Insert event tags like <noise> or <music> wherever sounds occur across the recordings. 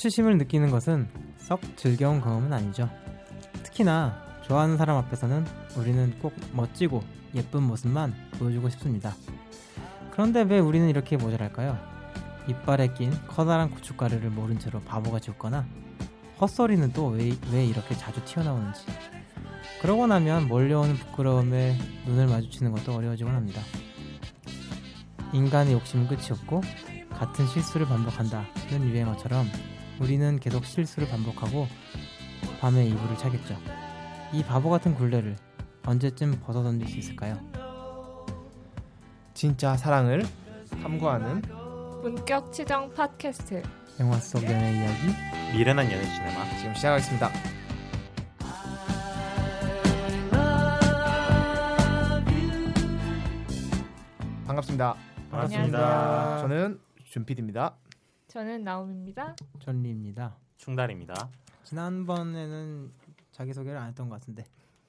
수치심을 느끼는 것은 썩 즐거운 경험은 아니죠. 특히나 좋아하는 사람 앞에서는 우리는 꼭 멋지고 예쁜 모습만 보여주고 싶습니다. 그런데 왜 우리는 이렇게 모자랄까요? 이빨에 낀 커다란 고춧가루를 모른 채로 바보같이 웃거나 헛소리는 또 왜 왜 이렇게 자주 튀어나오는지 그러고 나면 몰려오는 부끄러움에 눈을 마주치는 것도 어려워지곤 합니다. 인간의 욕심은 끝이 없고 같은 실수를 반복한다는 유행어처럼 우리는 계속 실수를 반복하고 밤에 이불을 차겠죠. 이 바보 같은 굴레를 언제쯤 벗어던질 수 있을까요? 진짜 사랑을 탐구하는 본격 치정 팟캐스트 영화 속 연애 이야기 미련한 연애 시네마 지금 시작하겠습니다. 반갑습니다. 반갑습니다. 저는 준PD입니다. 저는 나옴입니다. 전리입니다. 충달입니다. 지난번에는 자기 소개를 안 했던 것 같은데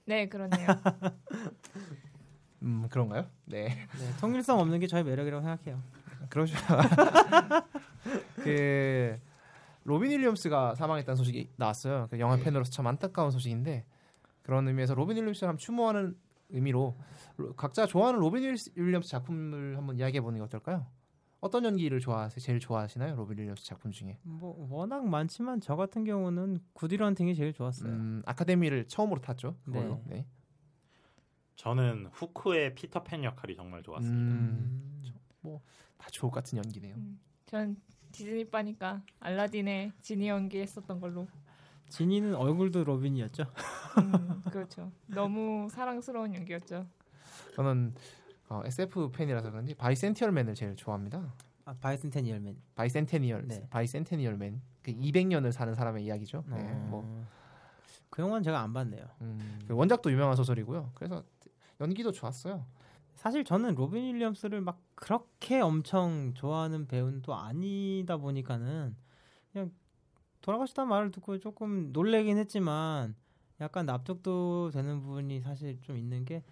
네, 그러네요. <laughs> 음 그런가요? 네. 네, 통일성 없는 게 저의 매력이라고 생각해요. 그러죠. <laughs> 그 로빈 윌리엄스가 사망했다는 소식이 나왔어요. 그 영화 팬으로서 참 안타까운 소식인데 그런 의미에서 로빈 윌리엄스를 한번 추모하는 의미로 로- 각자 좋아하는 로빈 윌- 윌리엄스 작품을 한번 이야기해 보는 게 어떨까요? 어떤 연기를 좋아하세요? 제일 좋아하시나요? 로빈 윌리엄스 작품 중에? 뭐 워낙 많지만 저 같은 경우는 굿 윌 헌팅이 제일 좋았어요. 음, 아카데미를 처음으로 탔죠. 그걸로. 네. 네. 저는 후크의 피터팬 역할이 정말 좋았습니다. 음, 음, 다 좋을 것 같은 연기네요. 음, 전 디즈니 빠니까 알라딘의 지니 연기했었던 걸로. 지니는 얼굴도 로빈이었죠. 음, 그렇죠. 너무 사랑스러운 연기였죠. 저는 어, SF 팬이라서 그런지 바이센테니얼맨을 제일 좋아합니다. 아, 바이센테니얼맨. 바이센테니얼, 네. 바이센테니얼맨. 그 200년을 사는 사람의 이야기죠. 네, 어, 뭐 그 영화는 제가 안 봤네요. 음, 그 원작도 유명한 소설이고요. 그래서 연기도 좋았어요. 사실 저는 로빈 윌리엄스를 막 그렇게 엄청 좋아하는 배우는 또 아니다 보니까는 그냥 돌아가시다 말을 듣고 조금 놀래긴 했지만 약간 납득도 되는 부분이 사실 좀 있는 게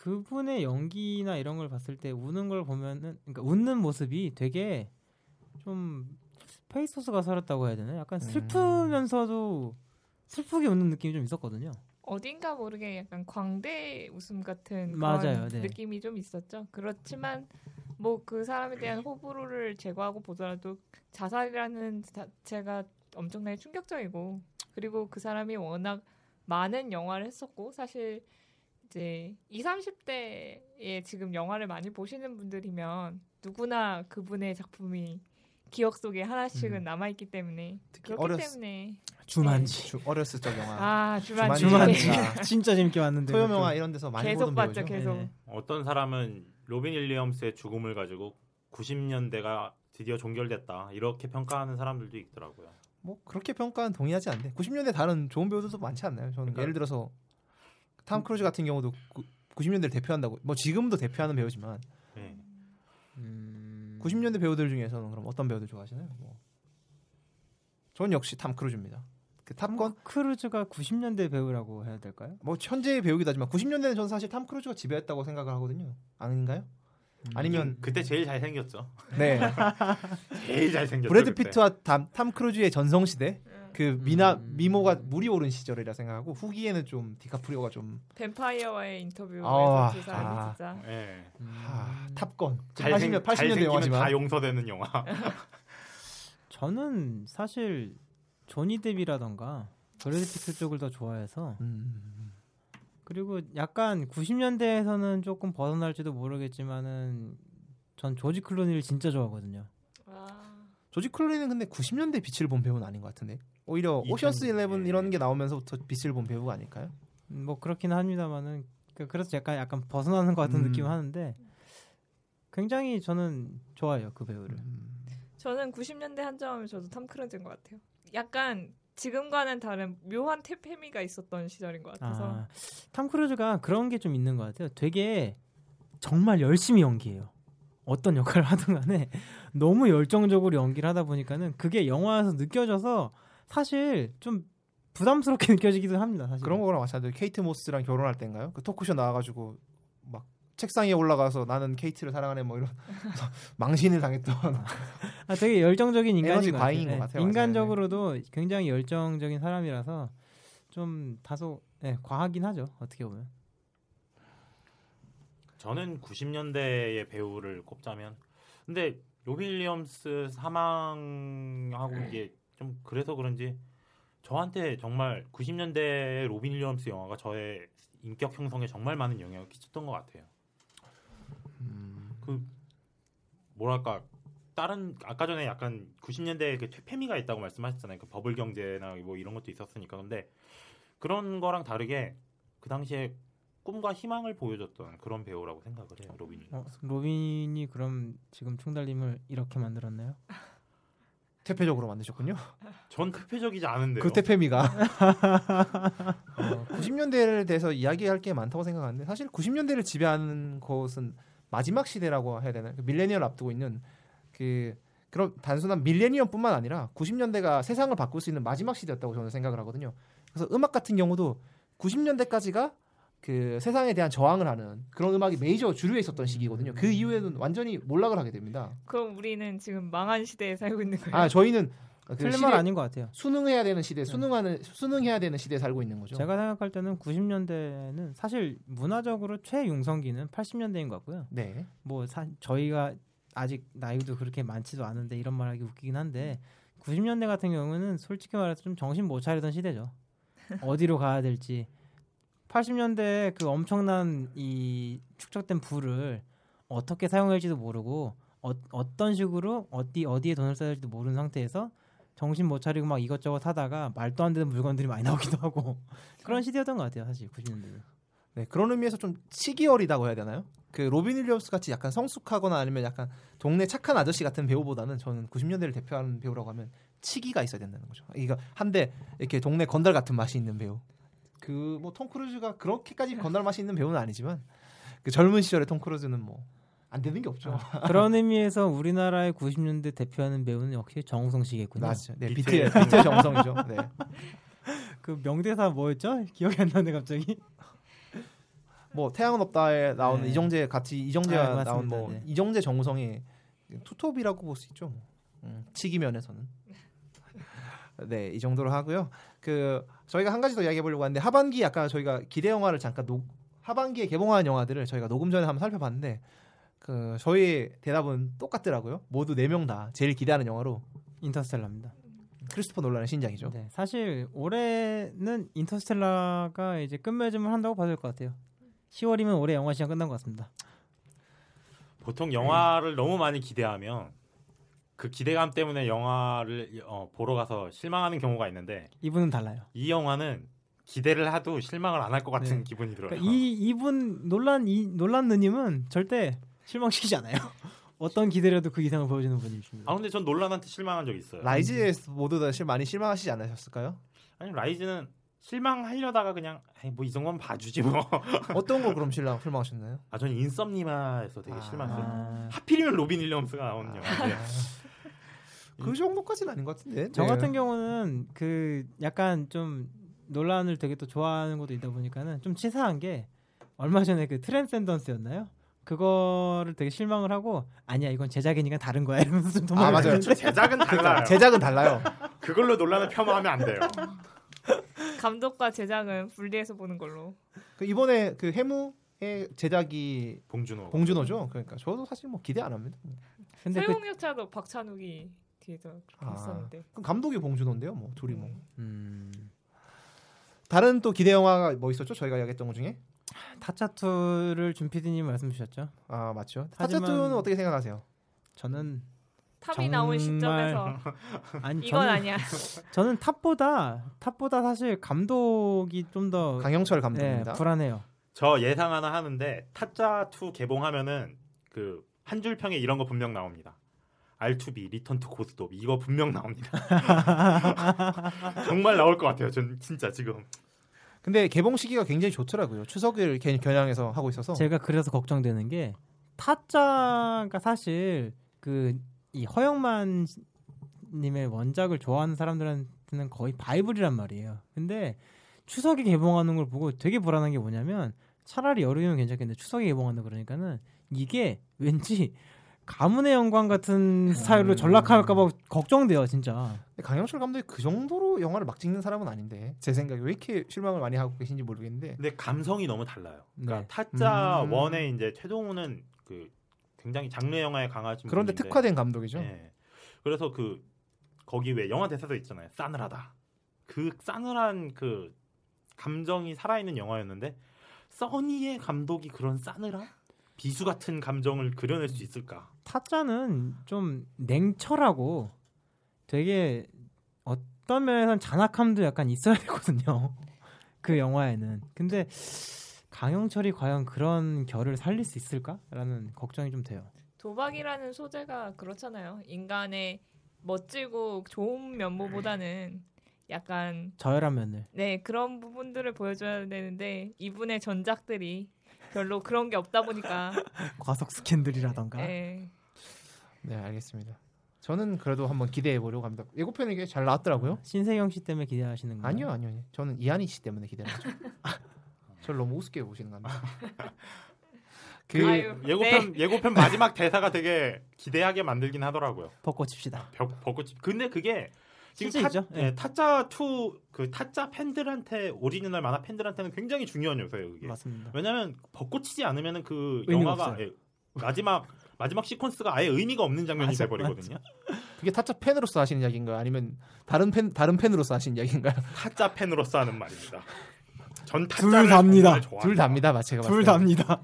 그분의 연기나 이런 걸 봤을 때 우는 걸 보면은 그러니까 웃는 모습이 되게 좀 페이소스 가 살았다고 해야 되나? 약간 슬프면서도 슬프게 웃는 느낌이 좀 있었거든요. 어딘가 모르게 약간 광대 웃음 같은 맞아요, 그런 네. 느낌이 좀 있었죠. 그렇지만 뭐 그 사람에 대한 호불호를 제거하고 보더라도 자살이라는 자체가 엄청나게 충격적이고 그리고 그 사람이 워낙 많은 영화를 했었고 사실 이제 20, 30대에 지금 영화를 많이 보시는 분들이면 누구나 그분의 작품이 기억 속에 하나씩은 음. 남아 있기 때문에 특히 그렇기 어렸- 때문에 주만지. 주- 어렸을 적 영화. 아 주만 주만지. 주만 주만지가 <laughs> 진짜 재밌게 봤는데. 토요. 영화 이런 데서 많이 계속 보던 봤죠 배우죠. 계속 네. 어떤 사람은 로빈 윌리엄스의 죽음을 가지고 90년대가 드디어 종결됐다 이렇게 평가하는 사람들도 있더라고요. 뭐 그렇게 평가는 동의하지 않는데 90년대 다른 좋은 배우들도 많지 않나요? 저는 그러니까- 예를 들어서 탐 크루즈 같은 경우도 구, 90년대를 대표한다고 뭐 지금도 대표하는 배우지만 네. 음... 90년대 배우들 중에서는 그럼 어떤 배우들 좋아하시나요? 뭐. 저는 역시 탐 크루즈입니다. 그 탑건 크루즈가 90년대 배우라고 해야 될까요? 뭐 현재의 배우기도 하지만 90년대는 저는 사실 탐 크루즈가 지배했다고 생각을 하거든요. 아닌가요? 아니면 그때 제일 잘 생겼죠. 네 <laughs> 제일 잘 생겼죠. 브래드 그때. 피트와 탐, 탐 크루즈의 전성 시대 그 미나 음. 미모가 물이 오른 시절이라 생각하고 후기에는 좀 디카프리오가 좀 뱀파이어와의 인터뷰에서 아, 두 사람이 아. 진짜 예. 하, 탑건 잘생 80년 80년대 잘생기면 영화지만 다 용서되는 영화. <laughs> 저는 사실 조니 뎁이라던가 브래드 피트 쪽을 더 좋아해서 음. 그리고 약간 90년대에서는 조금 벗어날지도 모르겠지만은 전 조지 클루니를 진짜 좋아하거든요. 아, 조지 클루니는 근데 90년대 빛을 본 배우는 아닌 것 같은데. 오히려 2000 오션스 11 예. 이런 게 나오면서부터 빛을 본 배우가 아닐까요? 음, 뭐 그렇긴 합니다만은 그- 그래서 약간 약간 벗어나는 것 같은 음. 느낌을 하는데 굉장히 저는 좋아해요 그 배우를. 음. 저는 90년대 한정하면 저도 탐 크루즈인 것 같아요. 약간 지금과는 다른 묘한 태페미가 있었던 시절인 것 같아서 아, 탐 크루즈가 그런 게 좀 있는 것 같아요. 되게 정말 열심히 연기해요. 어떤 역할을 하든 간에 <laughs> 너무 열정적으로 연기를 하다 보니까는 그게 영화에서 느껴져서 사실 좀 부담스럽게 <laughs> 느껴지기도 합니다. 사실 그런 거랑 마찬가지로 케이트 모스랑 결혼할 때인가요? 그 토크쇼 나와가지고 막 책상 위에 올라가서 나는 케이트를 사랑하네 뭐 이런 <laughs> <laughs> 망신을 당했던 아, 되게 열정적인 인간인 것 과잉인 같아요. 것 같아요. 인간적으로도 굉장히 열정적인 사람이라서 좀 다소 예, 과하긴 하죠. 어떻게 보면. 저는 90년대의 배우를 꼽자면 근데 로빈 윌리엄스 사망하고 이게 좀 그래서 그런지 저한테 정말 90년대 로빈 윌리엄스 영화가 저의 인격 형성에 정말 많은 영향을 끼쳤던 것 같아요. 그 뭐랄까 다른 아까 전에 약간 90년대에 그 퇴폐미가 있다고 말씀하셨잖아요. 그 버블 경제나 뭐 이런 것도 있었으니까 근데 그런 거랑 다르게 그 당시에 꿈과 희망을 보여줬던 그런 배우라고 생각을 해요. 로빈. 어, 로빈이 그럼 지금 충달님을 이렇게 만들었나요? 퇴폐적으로 만드셨군요. 전 퇴폐적이지 않은데요. 그 퇴폐미가 <laughs> 어, 90년대에 대해서 이야기할 게 많다고 생각하는데 사실 90년대를 지배하는 것은 마지막 시대라고 해야 되나? 그 밀레니엄을 앞두고 있는 그 그런 단순한 밀레니엄뿐만 아니라 90년대가 세상을 바꿀 수 있는 마지막 시대였다고 저는 생각을 하거든요. 그래서 음악 같은 경우도 90년대까지가 그 세상에 대한 저항을 하는 그런 음악이 메이저 주류에 있었던 시기거든요. 그 이후에는 완전히 몰락을 하게 됩니다. 그럼 우리는 지금 망한 시대에 살고 있는 거예요. 아 저희는 그 틀린 말 아닌 것 같아요. 수능해야 되는 시대, 수능하는 수능해야 되는 시대에 살고 있는 거죠. 제가 생각할 때는 90년대는 사실 문화적으로 최융성기는 80년대인 것 같고요. 네. 뭐 사, 저희가 아직 나이도 그렇게 많지도 않은데 이런 말하기 웃기긴 한데 90년대 같은 경우는 솔직히 말해서 좀 정신 못 차리던 시대죠. <laughs> 어디로 가야 될지 80년대에 그 엄청난 이 축적된 부를 어떻게 사용할지도 모르고 어, 어떤 식으로 어디 어디에 돈을 써야 될지도 모르는 상태에서 정신 못 차리고 막 이것저것 하다가 말도 안 되는 물건들이 많이 나오기도 <laughs> 하고 그런 시대였던 것 같아요 사실 90년대는 네, 그런 의미에서 좀 치기 어리다고 해야 되나요? 그 로빈 윌리엄스 같이 약간 성숙하거나 아니면 약간 동네 착한 아저씨 같은 배우보다는 저는 90년대를 대표하는 배우라고 하면 치기가 있어야 된다는 거죠. 이거 한데 이렇게 동네 건달 같은 맛이 있는 배우. 그 뭐 톰 크루즈가 그렇게까지 건달 맛이 있는 배우는 아니지만 그 젊은 시절의 톰 크루즈는 뭐 안 되는 게 없죠. 그런 의미에서 우리나라의 90년대 대표하는 배우는 역시 정우성 씨겠군요. 맞죠. 네, 비트의 비트의 비트의 정우성이죠. 네. <laughs> 그 명대사 뭐였죠? 기억이 안 나네 갑자기. 뭐 태양은 없다에 나오는 네. 이정재 같이 이정재가 아, 맞습니다. 나온 뭐 네. 이정재 정우성의 투톱이라고 볼 수 있죠. 뭐. 음, 치기 면에서는 네 이 정도로 하고요. 그 저희가 한 가지 더 이야기해 보려고 하는데 하반기 아까 저희가 기대 영화를 잠깐 녹 하반기에 개봉하는 영화들을 저희가 녹음 전에 한번 살펴봤는데 그 저희의 대답은 똑같더라고요. 모두 네 명 다 제일 기대하는 영화로 인터스텔라입니다. 크리스토퍼 놀란의 신작이죠. 네, 사실 올해는 인터스텔라가 이제 끝맺음을 한다고 봐야 될 것 같아요. 10월이면 올해 영화 시장 끝난 것 같습니다. 보통 영화를 너무 많이 기대하면 그 기대감 때문에 영화를 어, 보러 가서 실망하는 경우가 있는데 이분은 달라요. 이 영화는 기대를 해도 실망을 안 할 것 같은 네. 기분이 들어요. 그러니까 이 이분 논란 이 논란 누님은 절대 실망시키지 않아요. <laughs> 어떤 기대라도 그 이상을 보여주는 분이십니다. 아 근데 전 놀란한테 실망한 적 있어요. 라이즈에 모두 다 실- 많이 실망하시지 않으셨을까요? 아니 라이즈는 실망하려다가 그냥 뭐 이 정도면 봐주지 뭐. <laughs> 어떤 거 그럼 실망 실망하셨나요? 아 저는 인썸니아에서 되게 아. 실망했어요. 아, 하필이면 로빈 윌리엄스가 나온 영화인데 그 정도까지는 아닌 것 같은데. 저 네. 같은 경우는 그 약간 좀 놀란을 되게 또 좋아하는 것도 있다 보니까는 좀 치사한 게 얼마 전에 그 트랜센던스였나요? 그거를 되게 실망을 하고 아니야 이건 제작이니까 다른 거야 이러면서 좀 도망을 아, 맞아요. 제작은 달라요. 제작은 달라요. <laughs> 그걸로 논란을 폄하하면 안 돼요. <laughs> 감독과 제작은 분리해서 보는 걸로. 그 이번에 그 해무의 제작이 봉준호. 봉준호죠. 그러니까 저도 사실 뭐 기대 안 합니다. 근데 그 소용역차도 박찬욱이 뒤에서 그렇게 아. 했었는데. 그럼 감독이 봉준호인데요. 뭐 둘이 뭐. 음, 다른 또 기대 영화가 뭐 있었죠? 저희가 이야기했던 것 중에 타짜투를 준 PD님 말씀 주셨죠. 아 맞죠. 타짜투는 어떻게 생각하세요? 저는 탑이 나온 정말- 시점에서 <laughs> 아니 이건 저는 아니야. <laughs> 저는 탑보다 탑보다 사실 감독이 좀 더 강형철 네, 감독입니다. 불안해요. 저 예상 하나 하는데 타짜 2 개봉하면은 그 한 줄 평에 이런 거 분명 나옵니다. R2B 리턴 투 고스톱 이거 분명 나옵니다. <laughs> 정말 나올 것 같아요. 전 진짜 지금 근데 개봉 시기가 굉장히 좋더라고요. 추석을 개- 겨냥해서 하고 있어서. 제가 그래서 걱정되는 게 타짜가 사실 그 이 허영만 님의 원작을 좋아하는 사람들한테는 거의 바이블이란 말이에요. 근데 추석에 개봉하는 걸 보고 되게 불안한 게 뭐냐면 차라리 여름이면 괜찮겠는데 추석에 개봉한다 그러니까는 이게 왠지 가문의 영광 같은 스타일로 전락할까봐 걱정돼요, 진짜. 강영철 감독이 그 정도로 영화를 막 찍는 사람은 아닌데 제 생각에 왜 이렇게 실망을 많이 하고 계신지 모르겠는데 근데 감성이 너무 달라요. 그러니까 네. 타짜 음. 원의 이제 최동훈은 그 굉장히 장르 영화에 강하신 그런데 분인데, 특화된 감독이죠. 예. 그래서 그 거기 왜 영화 대사도 있잖아요. 싸늘하다. 그 싸늘한 그 감정이 살아있는 영화였는데 써니의 감독이 그런 싸늘함, 비수 같은 감정을 그려낼 수 있을까? 타짜는 좀 냉철하고 되게 어떤 면에서는 잔악함도 약간 있어야 되거든요. <laughs> 그 영화에는. 근데 강영철이 과연 그런 결을 살릴 수 있을까라는 걱정이 좀 돼요. 도박이라는 소재가 그렇잖아요. 인간의 멋지고 좋은 면모보다는 약간 저열한 면을. 네 그런 부분들을 보여줘야 되는데 이분의 전작들이 별로 그런 게 없다 보니까 <laughs> 과속 스캔들이라던가. 네. 네, 알겠습니다. 저는 그래도 한번 기대해 보려고 합니다. 예고편이 이게 잘 나왔더라고요. 신세경 씨 때문에 기대하시는 거예요? 아니요, 아니요. 아니요. 저는 이하늬 씨 때문에 기대하죠. <laughs> 저를 너무 우습게 보시는 것 같아요. <laughs> 그 아유, 예고편 예고편 마지막 대사가 되게 기대하게 만들긴 하더라고요. 벗고 칩시다. 벗 벗고. 근데 그게 지금 타, 네. 타짜 2그 타짜 팬들한테 오리지널 만화 팬들한테는 굉장히 중요한 요소예요. 그게. 맞습니다. 왜냐면 벗고 치지 않으면은 그 영화가. 예, 마지막 마지막 시퀀스가 아예 의미가 없는 장면이 맞아, 돼버리거든요. 그게 타짜 팬으로서 하시는 이야기인가요? 아니면 다른 팬 다른 팬으로서 하시는 이야기인가요? 타짜 팬으로서 하는 말입니다. 전둘 타짜를 답니다. 둘 답니다, 마 제가 봤을 둘 때. 답니다.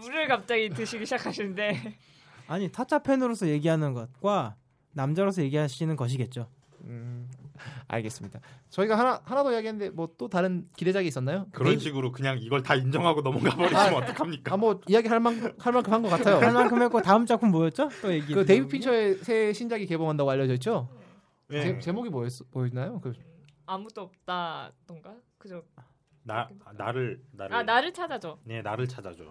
물을 갑자기 드시기 시작하시는데 아니 타짜 팬으로서 얘기하는 것과 남자로서 얘기하시는 것이겠죠. 음, 알겠습니다. 저희가 하나 하나 더 이야기했는데 뭐 또 다른 기대작이 있었나요? 그런 데이비- 식으로 그냥 이걸 다 인정하고 넘어가 버리시면 어떡합니까? 아, 뭐 이야기 할 만큼 할 만큼 한 것 같아요. 할 만큼 했고 다음 작품 뭐였죠? 또 얘기. 그 데이빗 핀처의 새 신작이 개봉한다고 알려져 있죠? 예. 제, 제목이 뭐였 뭐였나요? 그 아무도 없다던가 그죠? 나 나를 나를 아 나를 찾아줘. 네 나를 찾아줘.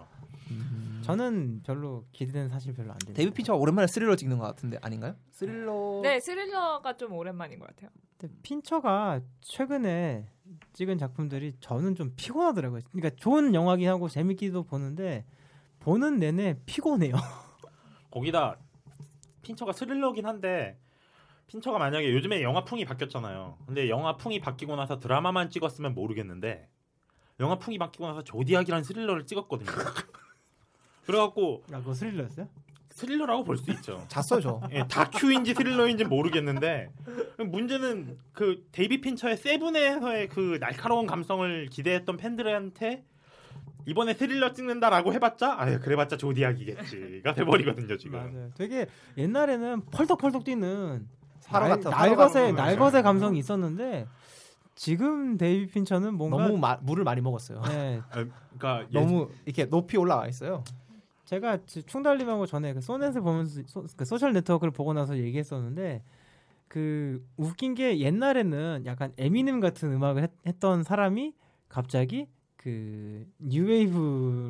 저는 별로 기대되는 사실 별로 안 됩니다. 데이빗 핀처가 오랜만에 스릴러 찍는 것 같은데 아닌가요? 스릴러. 네 스릴러가 좀 오랜만인 것 같아요. 근데 핀처가 최근에 찍은 작품들이 저는 좀 피곤하더라고요. 그러니까 좋은 영화긴 하고 재밌기도 보는데 보는 내내 피곤해요. <laughs> 거기다 핀처가 스릴러긴 한데 핀처가 만약에 요즘에 영화풍이 바뀌었잖아요. 근데 영화풍이 바뀌고 나서 드라마만 찍었으면 모르겠는데 영화풍이 바뀌고 나서 조디악이라는 스릴러를 찍었거든요. <laughs> 그래갖고 아, 그거 스릴러였어요? 스릴러라고 볼 수 있죠. 잤어요 저. 예, 다큐인지 스릴러인지 모르겠는데 문제는 그 데이빗 핀처의 세븐에서의 그 날카로운 감성을 기대했던 팬들한테 이번에 스릴러 찍는다라고 해봤자 아유 그래봤자 조디악이겠지가 돼버리거든요 지금. 맞아요. 되게 옛날에는 펄떡펄떡 뛰는 날- 같은 하루 날것의 날것의 감성이 있었는데 지금 데이빗 핀처는 뭔가 너무 마, 물을 많이 먹었어요. 네, 아, 그러니까 예- 너무 이렇게 높이 올라와 있어요. 제가 지- 충달님하고 전에 그 소넷을 보면서 소, 그 소셜 네트워크를 보고 나서 얘기했었는데 그 웃긴 게 옛날에는 약간 에미넴 같은 음악을 했, 했던 사람이 갑자기 그 뉴웨이브로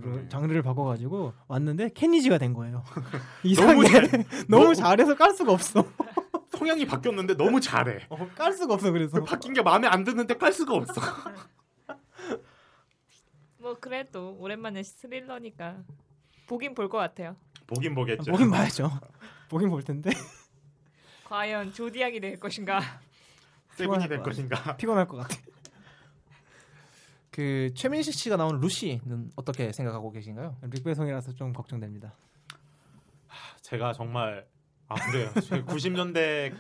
음. 장르를 바꿔가지고 왔는데 케니지가 된 거예요. <laughs> 너무 이상해. 잘- <laughs> 너무 너무- 잘 해서 깔 수가 없어. <laughs> 성향이 바뀌었는데 너무 잘해. 어, 깔 수가 없어 그래서. 그 바뀐 게 마음에 안 드는데 깔 수가 없어. 뭐 그래도 오랜만에 스릴러니까 보긴 볼 것 같아요. 보긴 보겠죠. 보긴 봐야죠. <laughs> 보긴 볼 텐데 과연 조디악이 될 것인가? 세븐이 될 것인가. 피곤할 것 같아. <laughs> 그 최민식 씨가 나오는 루시는 어떻게 생각하고 계신가요? 릭배송이라서 좀 걱정됩니다. 제가 정말 아 그래요. 90년대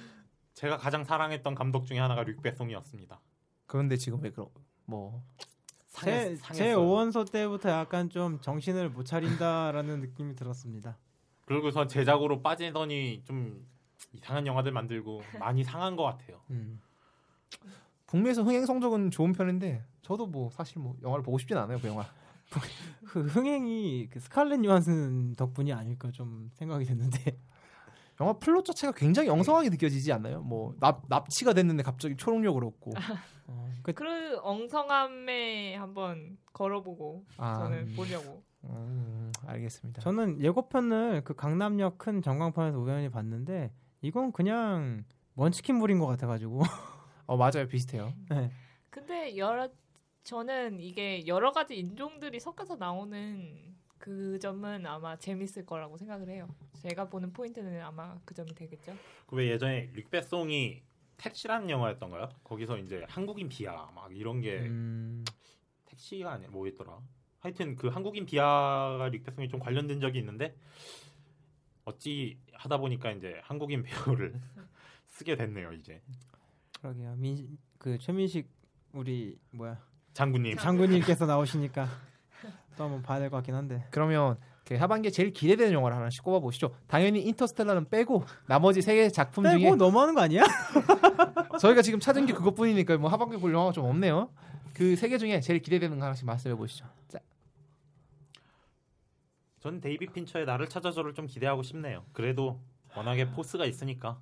제가 가장 사랑했던 감독 중에 하나가 릭 베송이었습니다. 그런데 지금 왜 그러 뭐 제, 제 오원소 때부터 약간 좀 정신을 못 차린다라는 느낌이 들었습니다. 그리고서 제작으로 빠지더니 좀 이상한 영화들 만들고 많이 상한 것 같아요. 음. 북미에서 흥행 성적은 좋은 편인데 저도 뭐 사실 뭐 영화를 보고 싶진 않아요 그 영화. <laughs> 그 흥행이 그 스칼렛 요한슨 덕분이 아닐까 좀 생각이 됐는데 영화 플롯 자체가 굉장히 엉성하게 느껴지지 않나요? 뭐 납, 납치가 됐는데 갑자기 초능력을 얻고 <laughs> 어, 그, 그 엉성함에 한번 걸어보고 아, 저는 음. 보려고. 음, 알겠습니다. 저는 예고편을 그 강남역 큰 전광판에서 우연히 봤는데 이건 그냥 먼치킨물인 것 같아가지고 <laughs> 어 맞아요 비슷해요. 네. 근데 여러 저는 이게 여러 가지 인종들이 섞여서 나오는 그 점은 아마 재밌을 거라고 생각을 해요. 제가 보는 포인트는 아마 그 점이 되겠죠. 그왜 예전에 릭베송이 택시라는 영화였던가요? 거기서 이제 한국인 비하 막 이런 게 음, 택시가 아니야 뭐였더라? 하여튼 그 한국인 비하가 릭베송이 좀 관련된 적이 있는데 어찌 하다 보니까 이제 한국인 배우를 <laughs> 쓰게 됐네요 이제 그러게요. 민, 그 최민식 우리 뭐야 장군님 장군님께서 나오시니까 또 한번 봐야 될 것 같긴 한데 그러면 그 하반기에 제일 기대되는 영화를 하나씩 꼽아 보시죠. 당연히 인터스텔라는 빼고 나머지 세 개 작품 중에 빼고 너무하는 거 아니야? <laughs> 저희가 지금 찾은 게 그것뿐이니까 뭐 하반기 볼 영화가 좀 없네요. 그 세 개 중에 제일 기대되는 거 하나씩 말씀해 보시죠. 자, 전 데이빗 핀처의 나를 찾아줘를 좀 기대하고 싶네요. 그래도 워낙에 포스가 있으니까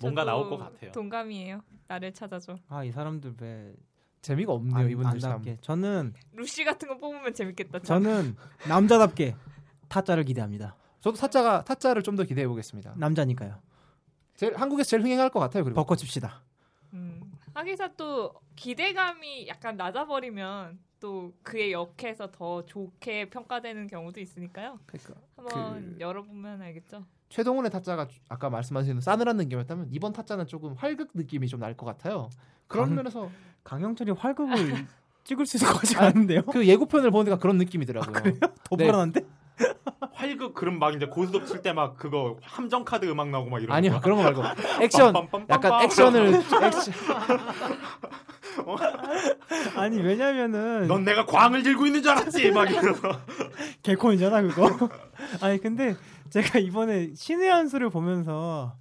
뭔가 나올 것 같아요. 동감이에요. 나를 찾아줘. 아 이 사람들 왜 재미가 없네요 안, 이분들 참. 안답게 저는 루시 같은 거 뽑으면 재밌겠다. 참. 저는 남자답게 타짜를 기대합니다. 저도 타짜가 타짜를 좀 더 기대해 보겠습니다. 남자니까요. 제일 한국에서 제일 흥행할 것 같아요. 그리고 벚꽃 칩시다. 음. 하기사 또 기대감이 약간 낮아버리면 또 그에 역해서 더 좋게 평가되는 경우도 있으니까요. 그러니까 한번 그- 열어보면 알겠죠. 최동훈의 타짜가 아까 말씀하신 싸늘한 느낌이었다면 이번 타짜는 조금 활극 느낌이 좀 날 것 같아요. 그런 강- 면에서 강영철이 활극을 <laughs> 찍을 수 있을 것 같지 않은데요? 그 예고편을 보니까 그런 느낌이더라고요. 더 네. 불안한데? <laughs> 활극 그럼 막 이제 고스톱 칠 때 막 그거 함정 카드 음악 나오고 막 이런 아니요 거. 그런 거 말고 액션 약간 액션을 <laughs> 액션 아니 왜냐면은 넌 내가 광을 들고 있는 줄 알았지 막 이러고 개콘이잖아 그거. 아니 근데 제가 이번에 신의 한 수를 보면서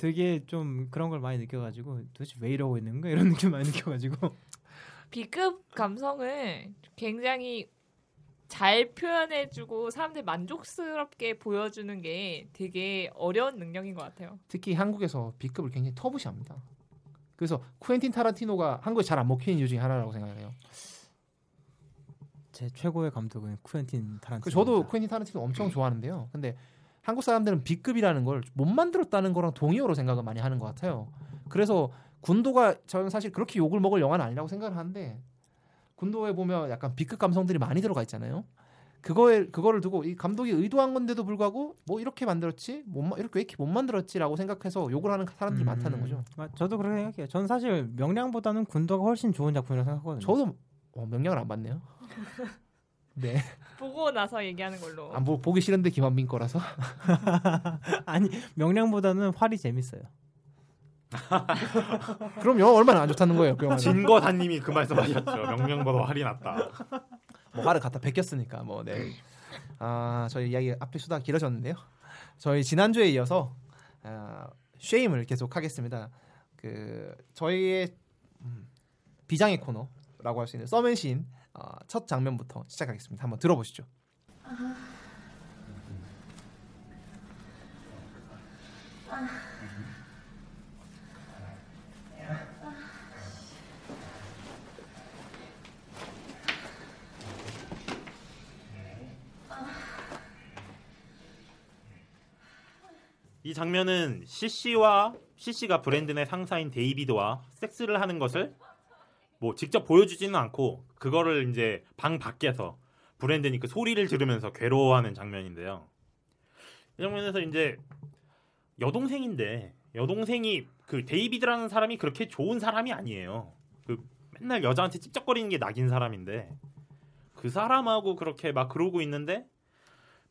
되게 좀 그런 걸 많이 느껴가지고 도대체 왜 이러고 있는 거야 이런 <laughs> 느낌 많이 느껴가지고 B급 감성을 굉장히 잘 표현해주고 사람들 만족스럽게 보여주는 게 되게 어려운 능력인 것 같아요. 특히 한국에서 B급을 굉장히 터부시합니다. 그래서 쿠엔틴 타란티노가 한국에 잘 안 먹히는 이유 중에 하나라고 생각해요. 제 최고의 감독은 쿠엔틴 타란티노. 그 저도 쿠엔틴 타란티노 엄청 <clears throat> 좋아하는데요. 근데 한국 사람들은 B급이라는 걸 못 만들었다는 거랑 동의어로 생각을 많이 하는 것 같아요. 그래서 군도가 저는 사실 그렇게 욕을 먹을 영화는 아니라고 생각을 하는데 군도에 보면 약간 B급 감성들이 많이 들어가 있잖아요. 그거에 그거를 두고 이 감독이 의도한 건데도 불구하고 뭐 이렇게 만들었지, 못 마- 이렇게 왜 이렇게 못 만들었지라고 생각해서 욕을 하는 사람들이 많다는 거죠. 아, 저도 그렇게 생각해요. 저는 사실 명량보다는 군도가 훨씬 좋은 작품이라고 생각하거든요. 저도 어, 명량을 안 봤네요. 네, <laughs> 보고 나서 얘기하는 걸로. 안 보, 보기 싫은데 김한빈 거라서. <laughs> 아니 명량보다는 활이 재밌어요. <laughs> 그럼 영화 얼마나 안 좋다는 거예요, 그 영화는. 진거사님이 그 말씀하셨죠. 명령보다 활이 낫다. 뭐 화를 갖다 베꼈으니까 뭐 네. 아 저희 이야기 앞에 수다 길어졌는데요. 저희 지난주에 이어서 아, 쉐임을 계속 하겠습니다. 그 저희의 음, 비장의 코너라고 할 수 있는 썸앤신 어, 첫 장면부터 시작하겠습니다. 한번 들어보시죠. 이 장면은 CC와 CC가 브랜드 내 상사인 데이비드와 섹스를 하는 것을 뭐 직접 보여주지는 않고 그거를 이제 방 밖에서 브랜드니 그 소리를 들으면서 괴로워하는 장면인데요. 이 장면에서 이제 여동생인데 여동생이 그 데이비드라는 사람이 그렇게 좋은 사람이 아니에요. 그 맨날 여자한테 찝쩍거리는 게 낙인 사람인데 그 사람하고 그렇게 막 그러고 있는데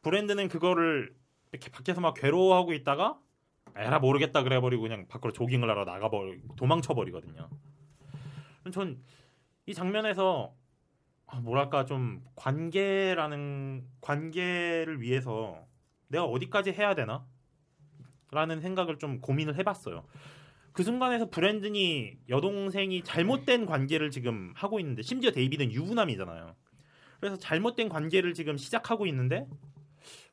브랜든은 그거를 이렇게 밖에서 막 괴로워하고 있다가 에라 모르겠다 그래버리고 그냥 밖으로 조깅을 하러 나가버리 도망쳐 버리거든요. 전 이 장면에서 아, 뭐랄까 좀 관계라는 관계를 위해서 내가 어디까지 해야 되나? 라는 생각을 좀 고민을 해봤어요. 그 순간에서 브랜든이 여동생이 잘못된 관계를 지금 하고 있는데 심지어 데이비드는 유부남이잖아요. 그래서 잘못된 관계를 지금 시작하고 있는데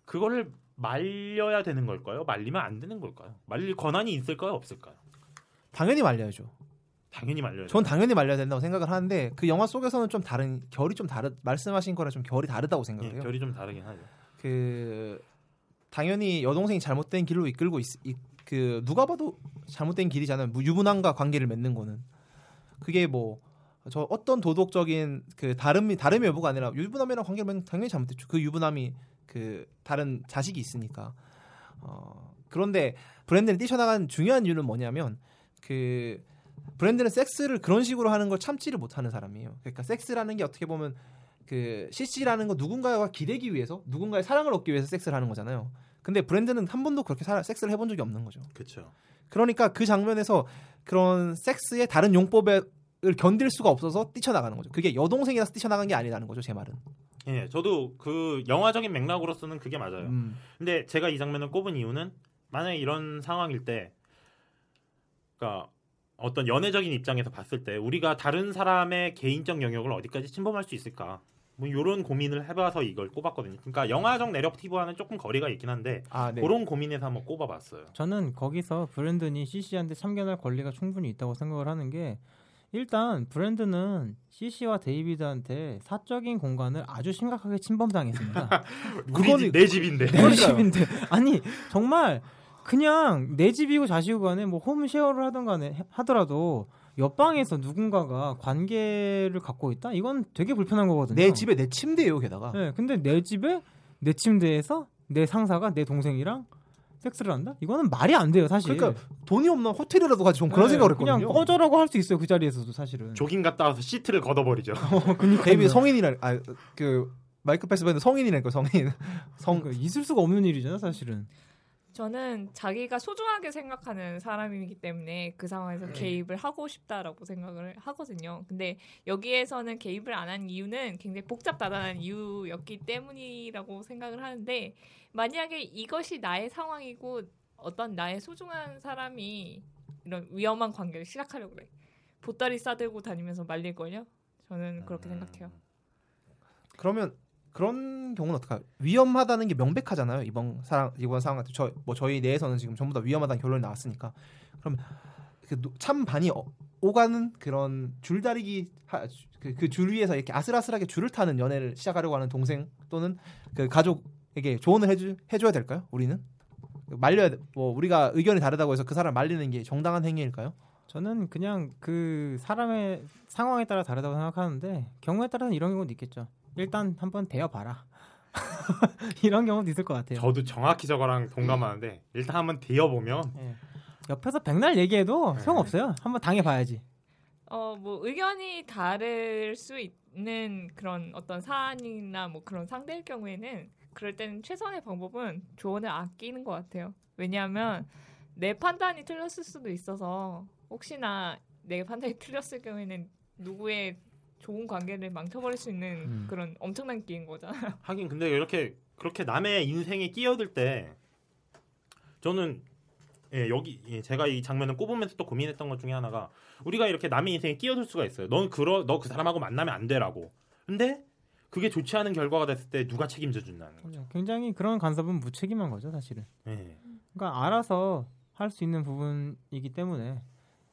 그거를 말려야 되는 걸까요? 말리면 안 되는 걸까요? 말릴 권한이 있을까요? 없을까요? 당연히 말려야죠. 당연히 말려야 전 당연히 말려야 된다고 생각을 하는데 그 영화 속에서는 좀 다른 결이 좀 다르 말씀하신 거랑 좀 결이 다르다고 예, 생각해요. 결이 좀 다르긴 하죠. 그 당연히 여동생이 잘못된 길로 이끌고 있, 이- 그 누가 봐도 잘못된 길이잖아요. 무- 유부남과 관계를 맺는 거는 그게 뭐 저 어떤 도덕적인 그 다름이 다름이 여부가 아니라 유부남이랑 관계를 맺는 건 당연히 잘못됐죠. 그 유부남이 그 다른 자식이 있으니까. 어 그런데 브랜드는 뛰쳐나간 중요한 이유는 뭐냐면 그 브랜드는 섹스를 그런 식으로 하는 걸 참지를 못하는 사람이에요. 그러니까 섹스라는 게 어떻게 보면 그 CC라는 거 누군가와 기대기 위해서 누군가의 사랑을 얻기 위해서 섹스를 하는 거잖아요. 근데 브랜드는 한 번도 그렇게 사- 섹스를 해본 적이 없는 거죠. 그렇죠. 그러니까 그 장면에서 그런 섹스의 다른 용법을 견딜 수가 없어서 뛰쳐나가는 거죠. 그게 여동생이라서 뛰쳐나간 게 아니라는 거죠. 제 말은. 예, 저도 그 영화적인 맥락으로서는 그게 맞아요. 음. 근데 제가 이 장면을 꼽은 이유는 만약에 이런 상황일 때, 그러니까 어떤 연애적인 입장에서 봤을 때 우리가 다른 사람의 개인적 영역을 어디까지 침범할 수 있을까? 뭐 이런 고민을 해봐서 이걸 꼽았거든요. 그러니까 영화적 내러티브와는 조금 거리가 있긴 한데 아, 네. 그런 고민에서 한번 꼽아봤어요. 저는 거기서 브랜든이 CC한테 참견할 권리가 충분히 있다고 생각을 하는 게 일단 브랜드는 CC와 데이비드한테 사적인 공간을 아주 심각하게 침범당했습니다. <laughs> 집, 내 집인데. <laughs> 내 집인데 아니 정말 그냥 내 집이고 자식이고 간에 뭐 홈쉐어를 하든 간에 하더라도 옆방에서 누군가가 관계를 갖고 있다? 이건 되게 불편한 거거든요. 내 집에 내 침대예요. 게다가. 네, 근데 내 집에 내 침대에서 내 상사가 내 동생이랑 섹스를 한다? 이거는 말이 안 돼요, 사실. 그러니까 돈이 없나 호텔이라도 가지 좀 그런 네, 생각을 했거든요. 그냥 꺼져라고 할 수 있어요, 그 자리에서도 사실은. 조깅 갔다 와서 시트를 걷어버리죠. <laughs> 그러니까 데이비 성인이라 아그 마이클 패스벤더 성인이라니까 성인. 성 그러니까 있을 수가 없는 일이잖아, 사실은. 저는 자기가 소중하게 생각하는 사람이기 때문에 그 상황에서 개입을 하고 싶다라고 생각을 하거든요. 근데 여기에서는 개입을 안 한 이유는 굉장히 복잡다단한 이유였기 때문이라고 생각을 하는데 만약에 이것이 나의 상황이고 어떤 나의 소중한 사람이 이런 위험한 관계를 시작하려고 그래. 보따리 싸들고 다니면서 말릴걸요? 저는 그렇게 생각해요. 그러면 그런 경우는 어떡할요 위험하다는 게 명백하잖아요. 이번 사랑 이번 상황 같은 저뭐 저희 내에서는 지금 전부 다 위험하다는 결론이 나왔으니까. 그럼 그참 반이 어- 오가는 그런 줄다리기 그줄 위에서 이렇게 아슬아슬하게 줄을 타는 연애를 시작하려고 하는 동생 또는 그 가족에게 조언을 해주 해줘야 될까요? 우리는 말려야 돼. 뭐 우리가 의견이 다르다고 해서 그 사람 말리는 게 정당한 행위일까요? 저는 그냥 그 사람의 상황에 따라 다르다고 생각하는데 경우에 따라서는 이런 경우도 있겠죠. 일단 한번 대어봐라. <laughs> 이런 경우도 있을 것 같아요. 저도 정확히 저거랑 동감하는데 일단 한번 되어보면 예. 옆에서 백날 얘기해도 네. 소용없어요. 한번 당해봐야지. 어, 뭐 의견이 다를 수 있는 그런 어떤 사안이나 뭐 그런 상대일 경우에는 그럴 때는 최선의 방법은 조언을 아끼는 것 같아요. 왜냐하면 내 판단이 틀렸을 수도 있어서 혹시나 내 판단이 <laughs> 틀렸을 경우에는 누구의 좋은 관계를 망쳐버릴 수 있는 음. 그런 엄청난 기회인 거잖아요. <laughs> 하긴 근데 이렇게 그렇게 남의 인생에 끼어들 때 저는 예, 여기 예, 제가 이 장면을 꼽으면서 또 고민했던 것 중에 하나가 우리가 이렇게 남의 인생에 끼어들 수가 있어요. 넌 그러 너 그 사람하고 만나면 안 돼라고. 근데 그게 좋지 않은 결과가 됐을 때 누가 책임져 준다는 거죠. 굉장히 그런 간섭은 무책임한 거죠, 사실은. 예. 그러니까 알아서 할 수 있는 부분이기 때문에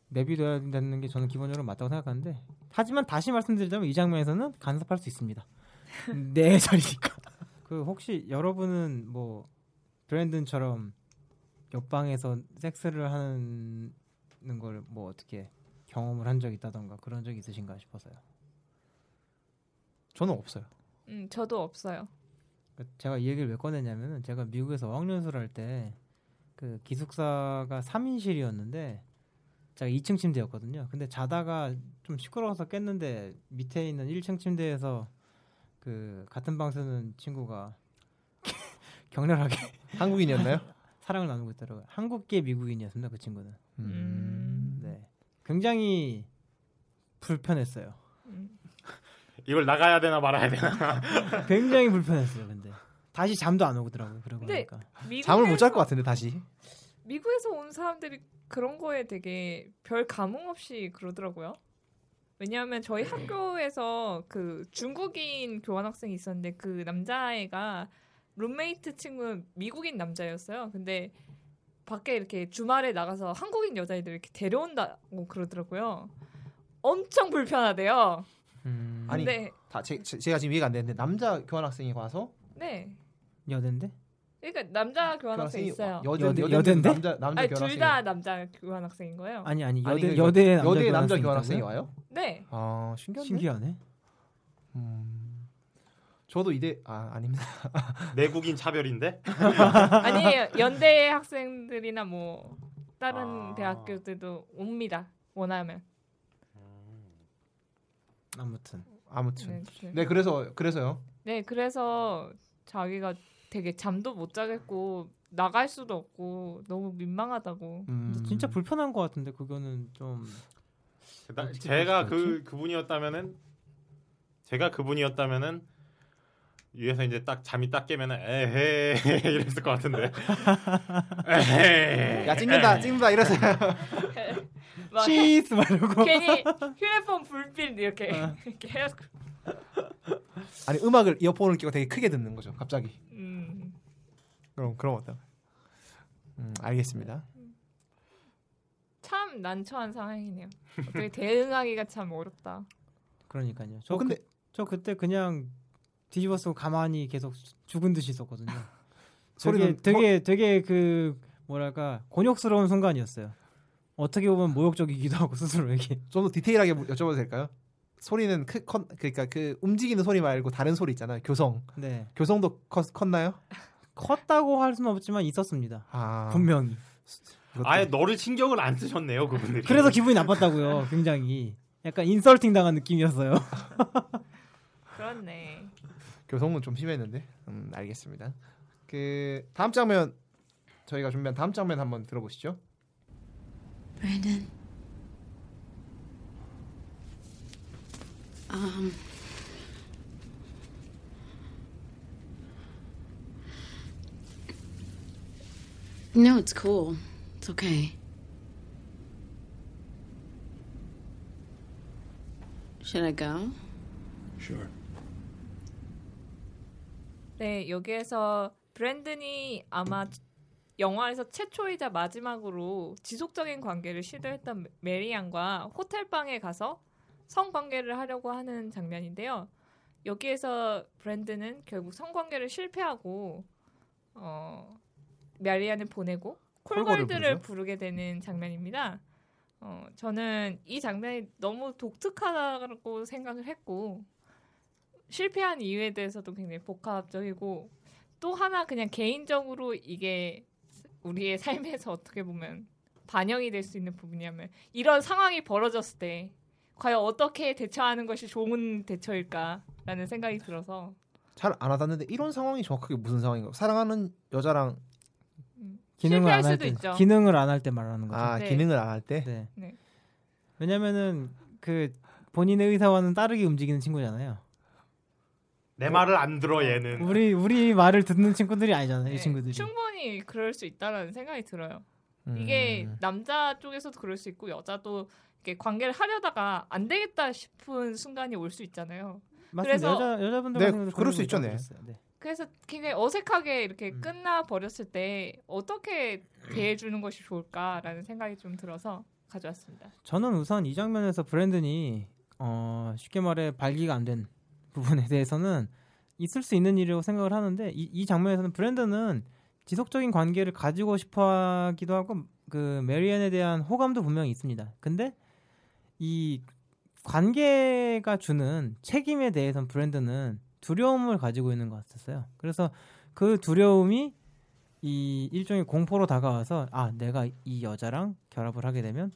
내비둬야 된다는 게 저는 기본적으로 맞다고 생각하는데 하지만 다시 말씀드리자면 이 장면에서는 간섭할 수 있습니다. <laughs> 내 자리니까. 그 혹시 여러분은 뭐 브랜든처럼 옆방에서 섹스를 하는 걸 뭐 어떻게 경험을 한 적 있다던가 그런 적 있으신가 싶어서요. 저는 없어요. 음, 저도 없어요. 그러니까 제가 이 얘기를 왜 꺼냈냐면은 제가 미국에서 어학연수를 할 때 그 기숙사가 3인실이었는데 제가 2층 침대였거든요. 근데 자다가 좀 시끄러워서 깼는데 밑에 있는 1층 침대에서 그 같은 방 쓰는 친구가 <laughs> 격렬하게 한국인이었나요? <laughs> 사랑을 나누고 있더라고요. 한국계 미국인이었습니다. 그 친구는. 음. 네. 굉장히 불편했어요. 음. 이걸 나가야 되나 말아야 되나. <laughs> 굉장히 불편했어요. 근데 다시 잠도 안 오더라고요. 그러고 나니까. 잠을 못 잘 것 같은데 다시. 미국에서 온 사람들이 그런 거에 되게 별 감흥 없이 그러더라고요. 왜냐하면 저희 학교에서 그 중국인 교환 학생이 있었는데 그 남자애가 룸메이트 친구는 미국인 남자였어요. 근데 밖에 이렇게 주말에 나가서 한국인 여자애들 이렇게 데려온다고 그러더라고요. 엄청 불편하대요. 음, 아니, 근데 다 제, 제- 제 가 지금 이해가 안 되는데 남자 교환 학생이 와서 네, 여대인데? 그러니까 남자 교환 학생 있어요. 여대 여대- 여대? 남자 남자 아니 교환 둘 학생. 다 남자 교환 학생인 거예요. 아니 아니 아니, 여대 그러니까 여대 남자 여대 교환 남자 학생이 교환 학생이 있다고요? 와요? 네, 아 신기하네. 신기하네. 음, 저도 이대 아 아닙니다. <laughs> 내국인 차별인데. <laughs> 아니에요. 연대 학생들이나 뭐 다른 아. 대학교들도 옵니다. 원하면. 아무튼 아무튼 네, 네. 네 그래서 그래서요. 네, 그래서 자기가 되게 잠도 못 자겠고 나갈 수도 없고 너무 민망하다고. 음, 진짜 불편한 것 같은데 그거는 좀 나- 제가 그 그분이었다면은 제가 그분이었다면은 위에서 이제 딱 잠이 딱 깨면은 에헤 <laughs> 이랬을 것 같은데. <laughs> 에헤. 야 찍는다 찍는다 이러세요. <laughs> 막 치스 말고 괜히 휴대폰 불빛 이렇게 계속. 아니 음악을 이어폰을 끼고 되게 크게 듣는 거죠. 갑자기. 음, 그럼 그럼 어떨? 음 알겠습니다. 참 난처한 상황이네요. 어떻게 대응하기가 참 어렵다. 그러니까요. 저 어, 근데 그, 저 그때 그냥 뒤집어 쓰고 가만히 계속 죽은 듯이 있었거든요. <laughs> 소리는 되게 되게 되게 그 뭐랄까 곤욕스러운 순간이었어요. 어떻게 보면 모욕적이기도 하고 스스로에게. <laughs> 좀 더 디테일하게 여쭤봐도 될까요? 소리는 크, 컸, 그러니까 그 움직이는 소리 말고 다른 소리 있잖아요. 교성. 네. 교성도 컸, 컸나요? 컸다고 할 수는 없지만 있었습니다. 아 분명히. 이것도- 아예 너를 신경을 안 쓰셨네요 그분들이. 그래서 기분이 나빴다고요. 굉장히. 약간 인설팅 당한 느낌이었어요. <laughs> 그렇네. 교성은 좀 심했는데. 음 알겠습니다. 그 다음 장면 저희가 준비한 다음 장면 한번 들어보시죠. Brandon. Um. No, it's cool. It's okay. Should I go? Sure. 네, 여기에서 브랜든이 아마 영화에서 최초이자 마지막으로 지속적인 관계를 시도했던 메리안과 호텔방에 가서 성관계를 하려고 하는 장면인데요. 여기에서 브랜든은 결국 성관계를 실패하고 어, 메리안을 보내고 콜걸을 콜걸드를. 부르게 되는 장면입니다. 어, 저는 이 장면이 너무 독특하다고 생각을 했고 실패한 이유에 대해서도 굉장히 복합적이고 또 하나 그냥 개인적으로 이게 우리의 삶에서 어떻게 보면 반영이 될 수 있는 부분이냐면 이런 상황이 벌어졌을 때 과연 어떻게 대처하는 것이 좋은 대처일까라는 생각이 들어서 잘안 와닿는데 이런 상황이 정확하게 무슨 상황인가요? 사랑하는 여자랑 기능을 안 할 때. 있죠. 기능을 안 할 때 말하는 거죠. 아 네. 기능을 안 할 때. 네. 네. 왜냐면은 그 본인의 의사와는 다르게 움직이는 친구잖아요. 내 말을 안 들어 얘는. 우리 우리 말을 듣는 친구들이 아니잖아요. 네, 이 친구들이. 충분히 그럴 수 있다라는 생각이 들어요. 음. 이게 남자 쪽에서도 그럴 수 있고 여자도 이렇게 관계를 하려다가 안 되겠다 싶은 순간이 올 수 있잖아요. 맞습니다. 그래서- 여자 여자분들 네, 그럴 수 있죠, 거 네. 네. 그래서 굉장히 어색하게 이렇게 음. 끝나 버렸을 때 어떻게 대해 주는 것이 좋을까라는 생각이 좀 들어서 가져왔습니다. 저는 우선 이 장면에서 브랜든이 어, 쉽게 말해 발기가 안 된 부분에 대해서는 있을 수 있는 일이라고 생각을 하는데 이, 이 장면에서는 브랜든은 지속적인 관계를 가지고 싶어 하기도 하고 그 메리안에 대한 호감도 분명히 있습니다. 근데 이 관계가 주는 책임에 대해서는 브랜든은 두려움을 가지고 있는 것 같았어요. 그래서 그 두려움이 이 일종의 공포로 다가와서 아 내가 이 여자랑 결합을 하게 되면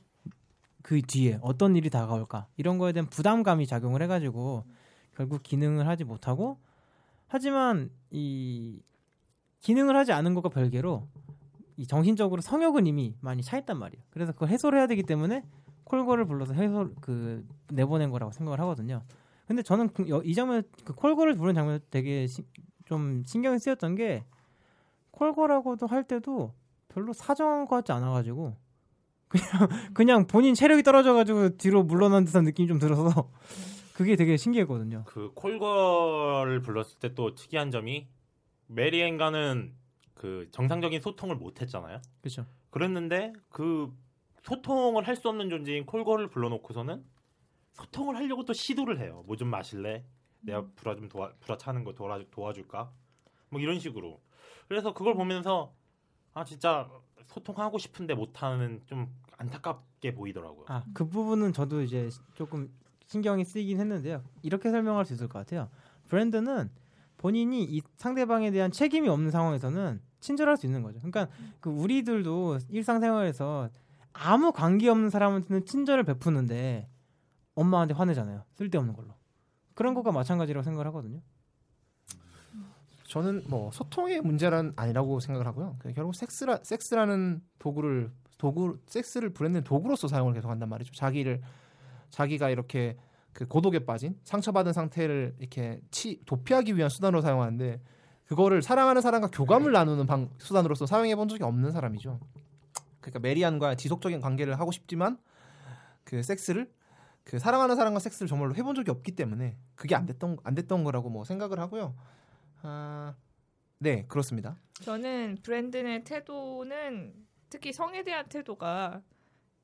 그 뒤에 어떤 일이 다가올까 이런 거에 대한 부담감이 작용을 해가지고 결국 기능을 하지 못하고 하지만 이 기능을 하지 않은 것과 별개로 이 정신적으로 성욕은 이미 많이 차 있단 말이에요. 그래서 그걸 해소를 해야 되기 때문에 콜걸을 불러서 해서 그 내보낸 거라고 생각을 하거든요. 근데 저는 그 여- 이 장면 그 콜걸을 부르는 장면 되게 시- 좀 신경이 쓰였던 게 콜걸하고도 할 때도 별로 사정한 것 같지 않아가지고 그냥 <laughs> 그냥 본인 체력이 떨어져가지고 뒤로 물러난 듯한 느낌이 좀 들어서 <laughs> 그게 되게 신기했거든요. 그 콜걸을 불렀을 때 또 특이한 점이 메리앤가는 그 정상적인 소통을 못 했잖아요. 그렇죠. 그랬는데 그 소통을 할 수 없는 존재인 콜걸을 불러놓고서는 소통을 하려고 또 시도를 해요. 뭐 좀 마실래? 내가 불화 좀 도와 불화 차는 거 도와 도와줄까? 뭐 이런 식으로. 그래서 그걸 보면서 아 진짜 소통하고 싶은데 못하는 좀 안타깝게 보이더라고요. 아, 그 부분은 저도 이제 조금 신경이 쓰이긴 했는데요. 이렇게 설명할 수 있을 것 같아요. 브랜드는 본인이 이 상대방에 대한 책임이 없는 상황에서는 친절할 수 있는 거죠. 그러니까 그 우리들도 일상생활에서 아무 관계 없는 사람한테는 친절을 베푸는데 엄마한테 화내잖아요. 쓸데없는 걸로. 그런 것과 마찬가지라고 생각을 하거든요. 저는 뭐 소통의 문제는 아니라고 생각을 하고요. 그 결국 섹스라 섹스라는 도구를 도구 섹스를 브랜드는 도구로서 사용을 계속한단 말이죠. 자기를 자기가 이렇게 그 고독에 빠진 상처받은 상태를 이렇게 치 도피하기 위한 수단으로 사용하는데 그거를 사랑하는 사람과 교감을 나누는 방, 수단으로서 사용해 본 적이 없는 사람이죠. 그러니까 메리안과 지속적인 관계를 하고 싶지만 그 섹스를 그 사랑하는 사람과 섹스를 정말로 해본 적이 없기 때문에 그게 안 됐던 안 됐던 거라고 뭐 생각을 하고요. 아, 네 그렇습니다. 저는 브랜든의 태도는 특히 성에 대한 태도가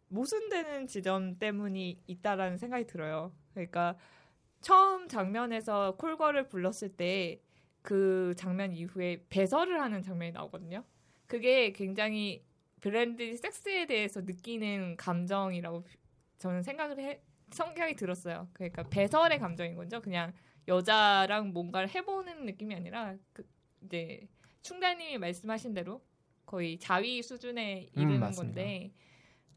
모순되는 지점 때문이 있다라는 생각이 들어요. 그러니까 처음 장면에서 콜걸을 불렀을 때 그 장면 이후에 배설을 하는 장면이 나오거든요. 그게 굉장히 브랜드 섹스에 대해서 느끼는 감정이라고 저는 생각을 해 성격이 들었어요. 그러니까 배설의 감정인 거죠. 그냥 여자랑 뭔가를 해보는 느낌이 아니라 그 이제 충달님이 말씀하신 대로 거의 자위 수준에 음, 이르는 맞습니다. 건데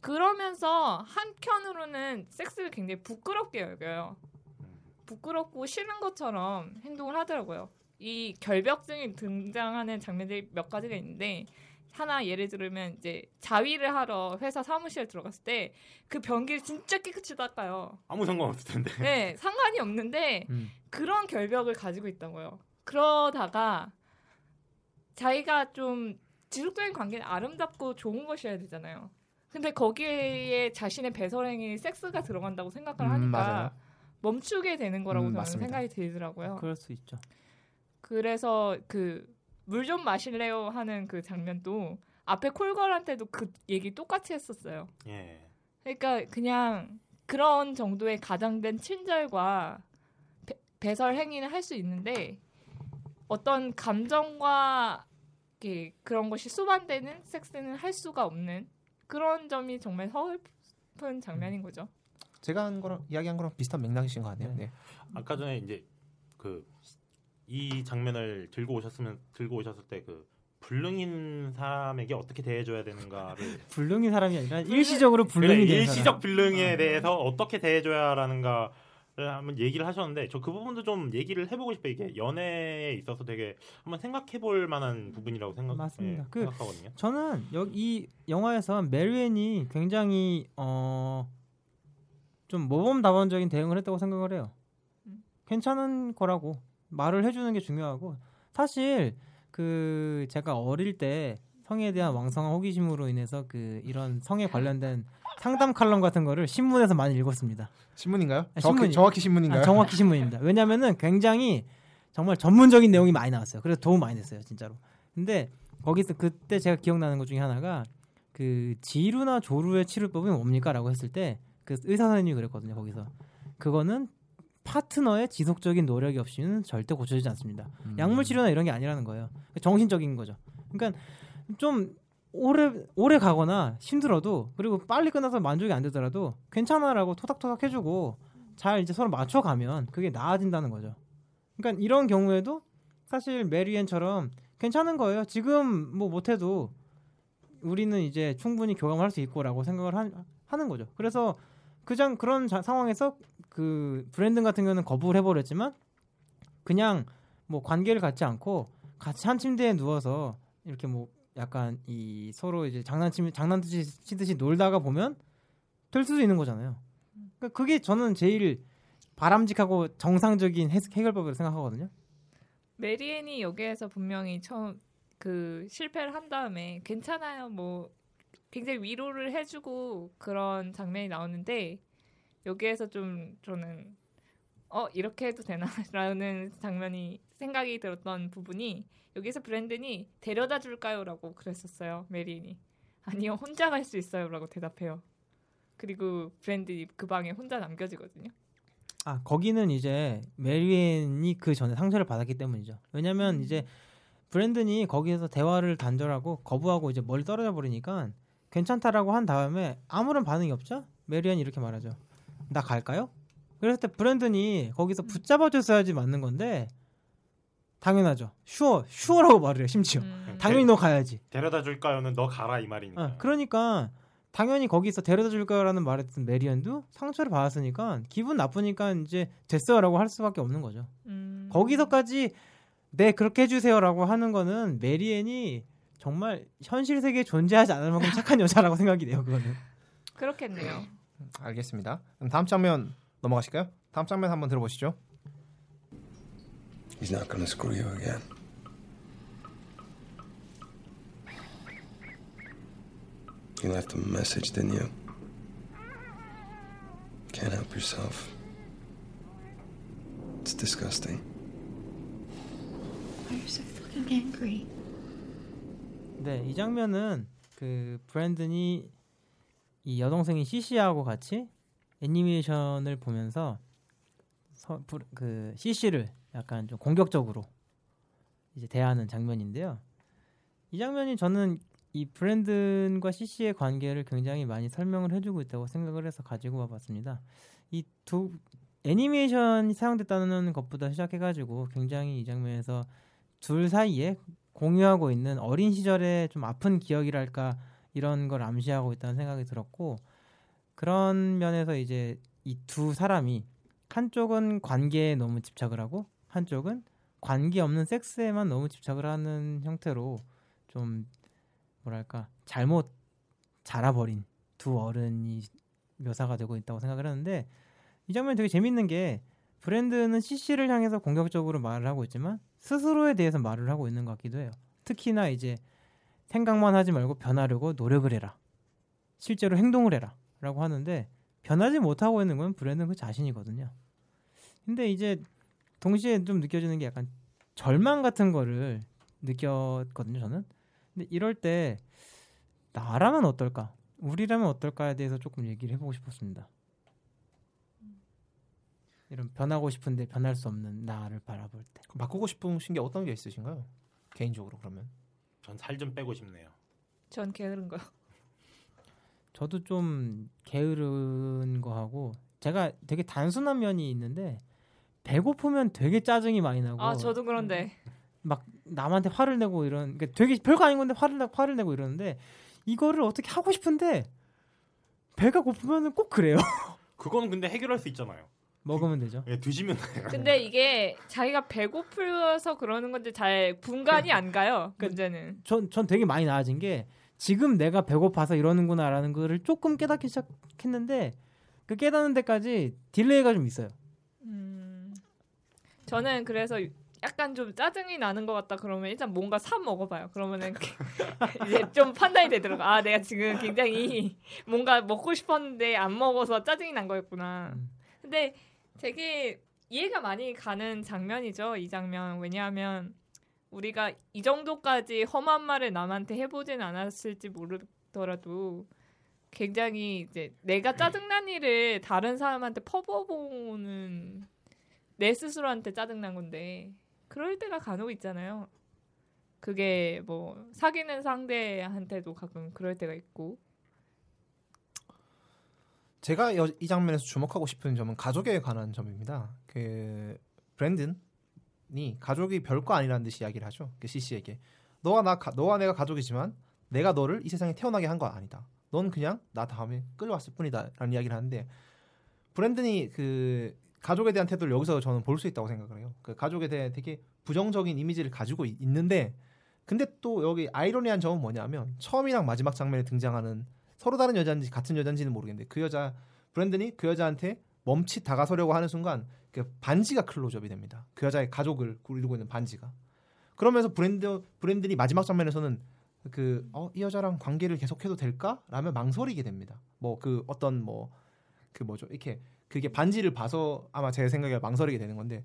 그러면서 한편으로는 섹스를 굉장히 부끄럽게 여겨요. 부끄럽고 싫은 것처럼 행동을 하더라고요. 이 결벽증이 등장하는 장면들이 몇 가지가 있는데 하나 예를 들면 이제 자위를 하러 회사 사무실에 들어갔을 때 그 변기를 진짜 깨끗이 닦아요. 아무 상관 없을 텐데. 네, 상관이 없는데 음. 그런 결벽을 가지고 있다고요. 그러다가 자기가 좀 지속적인 관계는 아름답고 좋은 것이어야 되잖아요. 근데 거기에 자신의 배설행위 섹스가 들어간다고 생각을 음, 하니까 맞아요. 멈추게 되는 거라고 음, 저는 맞습니다. 생각이 들더라고요. 그럴 수 있죠. 그래서 그 물 좀 마실래요 하는 그 장면도 앞에 콜걸한테도 그 얘기 똑같이 했었어요. 예. 그러니까 그냥 그런 정도의 가장된 친절과 배, 배설 행위는 할 수 있는데 어떤 감정과 이렇게 그런 것이 수반되는 섹스는 할 수가 없는 그런 점이 정말 서글픈 장면인 거죠. 제가 한 거랑 이야기한 거랑 비슷한 맥락이신 것 같네요. 네. 아까 전에 이제 그 이 장면을 들고 오셨으면 들고 오셨을 때 그 불능인 사람에게 어떻게 대해줘야 되는가를 <laughs> 불능인 사람이 아니라 일시적으로 불능이 그래, 일시적. 불능에 아. 대해서 어떻게 대해줘야라는가를 한번 얘기를 하셨는데 저 그 부분도 좀 얘기를 해보고 싶어요. 이게 연애에 있어서 되게 한번 생각해볼 만한 부분이라고 생각 맞습니다. 예, 그- 생각하거든요. 저는 여기 이 영화에서 메리앤이 굉장히 어 좀 모범답안적인 대응을 했다고 생각을 해요. 음. 괜찮은 거라고 말을 해주는 게 중요하고 사실 그 제가 어릴 때 성에 대한 왕성한 호기심으로 인해서 그 이런 성에 관련된 상담 칼럼 같은 거를 신문에서 많이 읽었습니다. 신문인가요? 아, 정확히, 신문이- 정확히 신문인가요? 아, 정확히 신문입니다. 왜냐면은 굉장히 정말 전문적인 내용이 많이 나왔어요. 그래서 도움 많이 됐어요, 진짜로. 근데 거기서 그때 제가 기억나는 것 중에 하나가 그 지루나 조루의 치료법이 뭡니까라고 했을 때 그 의사 선생님이 그랬거든요. 거기서 그거는 파트너의 지속적인 노력이 없이는 절대 고쳐지지 않습니다. 음. 약물 치료나 이런 게 아니라는 거예요. 정신적인 거죠. 그러니까 좀 오래 오래 가거나 힘들어도 그리고 빨리 끝나서 만족이 안 되더라도 괜찮아라고 토닥토닥 해주고 잘 이제 서로 맞춰가면 그게 나아진다는 거죠. 그러니까 이런 경우에도 사실 메리앤처럼 괜찮은 거예요. 지금 뭐 못해도 우리는 이제 충분히 교감할 수 있고라고 생각을 하, 하는 거죠. 그래서 그장 그런 자- 상황에서 그 브랜든 같은 경우는 거부를 해버렸지만 그냥 뭐 관계를 갖지 않고 같이 한 침대에 누워서 이렇게 뭐 약간 이 서로 이제 장난치면 장난치듯이 놀다가 보면 될 수도 있는 거잖아요. 그러니까 그게 저는 제일 바람직하고 정상적인 해, 해결법이라고 생각하거든요. 메리앤이 여기에서 분명히 처음 그 실패를 한 다음에 괜찮아요 뭐 굉장히 위로를 해주고 그런 장면이 나오는데 여기에서 좀 저는 어 이렇게 해도 되나라는 <laughs> 장면이 생각이 들었던 부분이 여기서 브랜든이 데려다 줄까요라고 그랬었어요 메리앤이. 아니요 혼자 갈 수 있어요라고 대답해요. 그리고 브랜든이 그 방에 혼자 남겨지거든요. 아 거기는 이제 메리앤이 그 전에 상처를 받았기 때문이죠. 왜냐면 이제 브랜든이 거기에서 대화를 단절하고 거부하고 이제 멀리 떨어져 버리니까 괜찮다라고 한 다음에 아무런 반응이 없죠. 메리앤이 이렇게 말하죠. 나 갈까요? 그랬을 때 브랜든이 거기서 붙잡아줬어야지 맞는 건데 당연하죠. sure sure라고 말을 해요. 심지어 음. 당연히 너 가야지. 데려다 줄까요는 너 가라 이 말이니까. 어, 그러니까 당연히 거기서 데려다 줄 거라는 말했던 메리언도 상처를 받았으니까 기분 나쁘니까 이제 됐어요라고 할 수밖에 없는 거죠. 음. 거기서까지 네 그렇게 해주세요라고 하는 거는 메리앤이 정말 현실 세계에 존재하지 않을 만큼 착한 <laughs> 여자라고 생각이 돼요. 그거는. 그렇겠네요 알겠습니다. 그럼 다음 장면 넘어가실까요? 다음 장면 한번 들어보시죠. He's not gonna screw you again. You left a message, didn't you? Can't help yourself. It's disgusting. Why are you so fucking angry? 네, 이 장면은 그 브랜든이 이 여동생인 CC하고 같이 애니메이션을 보면서 서, 부, 그 CC를 약간 좀 공격적으로 이제 대하는 장면인데요. 이 장면이 저는 이 브랜든과 CC의 관계를 굉장히 많이 설명을 해주고 있다고 생각을 해서 가지고 와봤습니다. 이 두 애니메이션이 사용됐다는 것보다 시작해가지고 굉장히 이 장면에서 둘 사이에 공유하고 있는 어린 시절의 좀 아픈 기억이랄까 이런 걸 암시하고 있다는 생각이 들었고 그런 면에서 이제 이 두 사람이 한쪽은 관계에 너무 집착을 하고 한쪽은 관계 없는 섹스에만 너무 집착을 하는 형태로 좀 뭐랄까 잘못 자라버린 두 어른이 묘사가 되고 있다고 생각을 하는데 이 장면 되게 재밌는 게 브랜드는 CC를 향해서 공격적으로 말을 하고 있지만 스스로에 대해서 말을 하고 있는 것 같기도 해요. 특히나 이제 생각만 하지 말고 변하려고 노력을 해라. 실제로 행동을 해라. 라고 하는데 변하지 못하고 있는 건 브랜드는 그 자신이거든요. 근데 이제 동시에 좀 느껴지는 게 약간 절망 같은 거를 느꼈거든요, 저는. 근데 이럴 때 나라면 어떨까? 우리라면 어떨까에 대해서 조금 얘기를 해보고 싶었습니다. 이런 변하고 싶은데 변할 수 없는 나를 바라볼 때. 바꾸고 싶으신 게 어떤 게 있으신가요? 개인적으로 그러면. 전 살 좀 빼고 싶네요. 전 게으른 거 저도 좀 게으른 거 하고 제가 되게 단순한 면이 있는데 배고프면 되게 짜증이 많이 나고 아 저도 그런데 막 남한테 화를 내고 이런 그러니까 되게 별거 아닌 건데 화를 내고 화를 내고 이러는데 이거를 어떻게 하고 싶은데 배가 고프면은 꼭 그래요. 그거는 근데 해결할 수 있잖아요. 먹으면 되죠. 예, 드시면 돼요. 근데 이게 자기가 배고파서 그러는 건데 잘 분간이 안 가요. 문제는 전, 전 되게 많이 나아진 게 지금 내가 배고파서 이러는구나라는 거를 조금 깨닫기 시작했는데 그 깨닫는 데까지 delay가 좀 있어요. 음, 저는 그래서 약간 좀 짜증이 나는 것 같다 그러면 일단 뭔가 사 먹어봐요. 그러면은 <laughs> 이제 좀 판단이 되더라고. 아 내가 지금 굉장히 뭔가 먹고 싶었는데 안 먹어서 짜증이 난 거였구나. 음. 근데 되게 이해가 많이 가는 장면이죠. 이 장면 왜냐하면 우리가 이 정도까지 험한 말을 남한테 해보진 않았을지 모르더라도 굉장히 이제 내가 짜증난 일을 다른 사람한테 퍼부어보는 내 스스로한테 짜증난 건데 그럴 때가 간혹 있잖아요. 그게 뭐 사귀는 상대한테도 가끔 그럴 때가 있고 제가 여- 이 장면에서 주목하고 싶은 점은 가족에 관한 점입니다. 그 브랜든이 가족이 별거 아니라는 듯이 이야기를 하죠. 그 CC에게 너와 나 가- 너와 내가 가족이지만 내가 너를 이 세상에 태어나게 한거 아니다. 넌 그냥 나 다음에 끌려왔을 뿐이다라는 이야기를 하는데 브랜든이 그 가족에 대한 태도를 여기서 저는 볼 수 있다고 생각을 해요. 그 가족에 대해 되게 부정적인 이미지를 가지고 있- 있는데 근데 또 여기 아이러니한 점은 뭐냐면 처음이랑 마지막 장면에 등장하는 서로 다른 여자인지 같은 여자인지는 모르겠는데 그 여자 브랜든이 그 여자한테 멈칫 다가서려고 하는 순간 그 반지가 클로즈업이 됩니다. 그 여자의 가족을 이루고 있는 반지가. 그러면서 브랜드 브랜든이 마지막 장면에서는 그 어 이 여자랑 관계를 계속해도 될까? 라며 망설이게 됩니다. 뭐 그 어떤 뭐 그 뭐죠? 이렇게 그게 반지를 봐서 아마 제 생각에 망설이게 되는 건데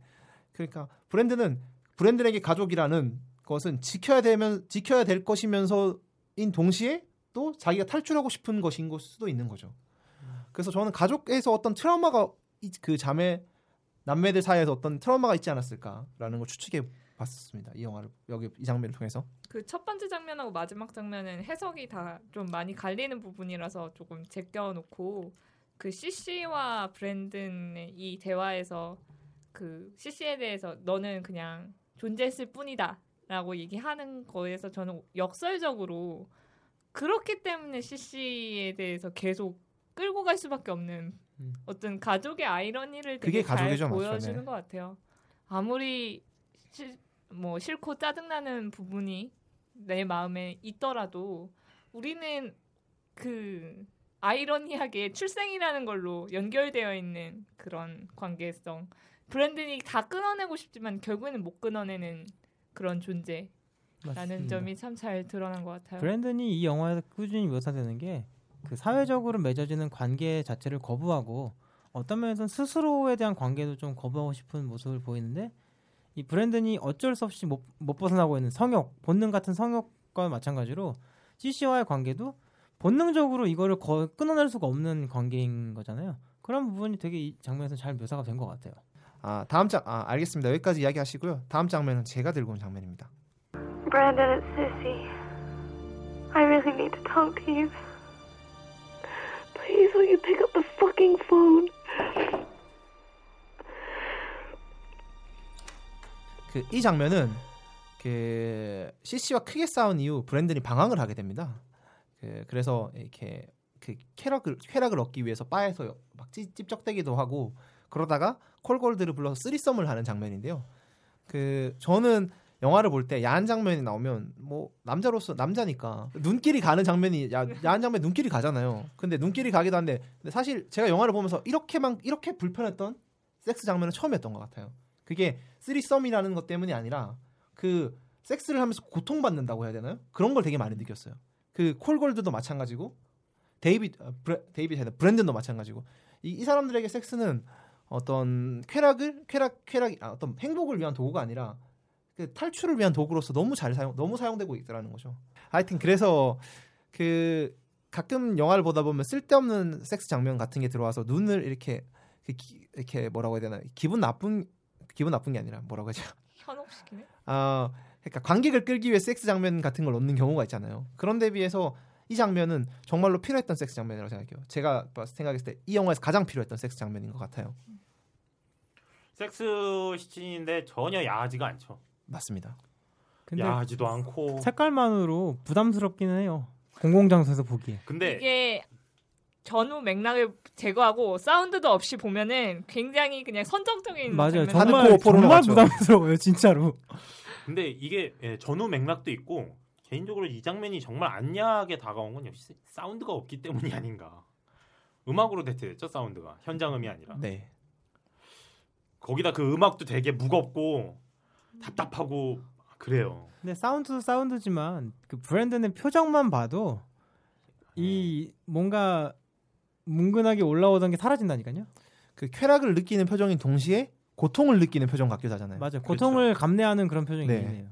그러니까 브랜드는 브랜든에게 가족이라는 것은 지켜야 되면 지켜야 될 것이면서인 동시에 또 자기가 탈출하고 싶은 것인 걸 수도 있는 거죠. 그래서 저는 가족에서 어떤 트라우마가 이- 그 자매 남매들 사이에서 어떤 트라우마가 있지 않았을까라는 걸 추측해 봤습니다. 이 영화를 여기 이 장면을 통해서. 그 첫 번째 장면하고 마지막 장면은 해석이 다 좀 많이 갈리는 부분이라서 조금 제껴 놓고 그 CC와 브랜든의 이 대화에서 그 CC에 대해서 너는 그냥 존재했을 뿐이다라고 얘기하는 거에서 저는 역설적으로 그렇기 때문에 CC에 대해서 계속 끌고 갈 수밖에 없는 음. 어떤 가족의 아이러니를 되게 잘. 보여주는 네. 것 같아요. 아무리 실, 뭐 싫고 짜증나는 부분이 내 마음에 있더라도 우리는 그 아이러니하게 출생이라는 걸로 연결되어 있는 그런 관계성 브랜든이 다 끊어내고 싶지만 결국에는 못 끊어내는 그런 존재 라는. 점이 참 잘 드러난 것 같아요. 브랜든이 이 영화에서 꾸준히 묘사되는 게 그 사회적으로 맺어지는 관계 자체를 거부하고 어떤 면에서는 스스로에 대한 관계도 좀 거부하고 싶은 모습을 보이는데 이 브랜든이 어쩔 수 없이 못, 못 벗어나고 있는 성욕 본능 같은 성욕과 마찬가지로 CC와의 관계도 본능적으로 이거를 거, 끊어낼 수가 없는 관계인 거잖아요. 그런 부분이 되게 이 장면에서 잘 묘사가 된 것 같아요. 아 다음 장 아, 알겠습니다. 여기까지 이야기하시고요. 다음 장면은 제가 들고 온 장면입니다. Brandon, it's Sissy. I really need to talk to you. Please, will you pick up the fucking phone? 그 이 장면은 그 CC와 크게 싸운 이후 브랜든이 방황을 하게 됩니다. 그 그래서 이렇게 그 쾌락을 쾌락을 얻기 위해서 바에서 막 찌- 찝쩍대기도 하고 그러다가 콜골드를 불러서 쓰리썸을 하는 장면인데요. 그 저는 영화를 볼 때 야한 장면이 나오면 뭐 남자로서 남자니까 눈길이 가는 장면이 야, 야한 장면 눈길이 가잖아요. 근데 눈길이 가기도 한데 근데 사실 제가 영화를 보면서 이렇게만 이렇게 불편했던 섹스 장면은 처음이었던 것 같아요. 그게 쓰리썸이라는 것 때문이 아니라 그 섹스를 하면서 고통받는다고 해야 되나요? 그런 걸 되게 많이 느꼈어요. 그 콜골드도 마찬가지고 데이빗 어, 브레, 데이빗 헤드 브랜든도 마찬가지고 이, 이 사람들에게 섹스는 어떤 쾌락을 쾌락 쾌락 아, 어떤 행복을 위한 도구가 아니라 그 탈출을 위한 도구로서 너무 잘 사용 너무 사용되고 있더라는 거죠. 하여튼 그래서 그 가끔 영화를 보다 보면 쓸데없는 섹스 장면 같은 게 들어와서 눈을 이렇게 그 기- 이렇게 뭐라고 해야 되나 기분 나쁜 기분 나쁜 게 아니라 뭐라고 하죠? 현혹시키네. 아, 그러니까 관객을 끌기 위해 섹스 장면 같은 걸 넣는 경우가 있잖아요. 그런데 비해서 이 장면은 정말로 필요했던 sek스 장면이라고 생각해요. 제가 생각했을 때 이 영화에서 가장 필요했던 섹스 장면인 것 같아요. 섹스 씬인데 전혀 야하지가 않죠. 맞습니다. 근데 야하지도 않고. 색깔만으로 부담스럽기는 해요. 공공장소에서 보기에. 근데 이게 전후 맥락을 제거하고 사운드도 없이 보면은 굉장히 그냥 선정적인 맞아요. 정말 정말? 부담스러워요, 진짜로. 근데 이게 예, 전후 맥락도 있고 개인적으로 이 장면이 정말 안 야하게 다가온 건 역시 사운드가 없기 때문이 아닌가. 음악으로 대체됐죠 사운드가 현장음이 아니라. 네. 거기다 그 음악도 되게 무겁고 답답하고 그래요. 근데 사운드도 사운드지만 그 브랜든의 표정만 봐도 이 뭔가 뭉근하게 올라오던 게 사라진다니까요. 그 쾌락을 느끼는 표정인 동시에 고통을 느끼는 표정 같기도 하잖아요. 맞아요. 고통을 감내하는 그런 표정이 네. 있네요.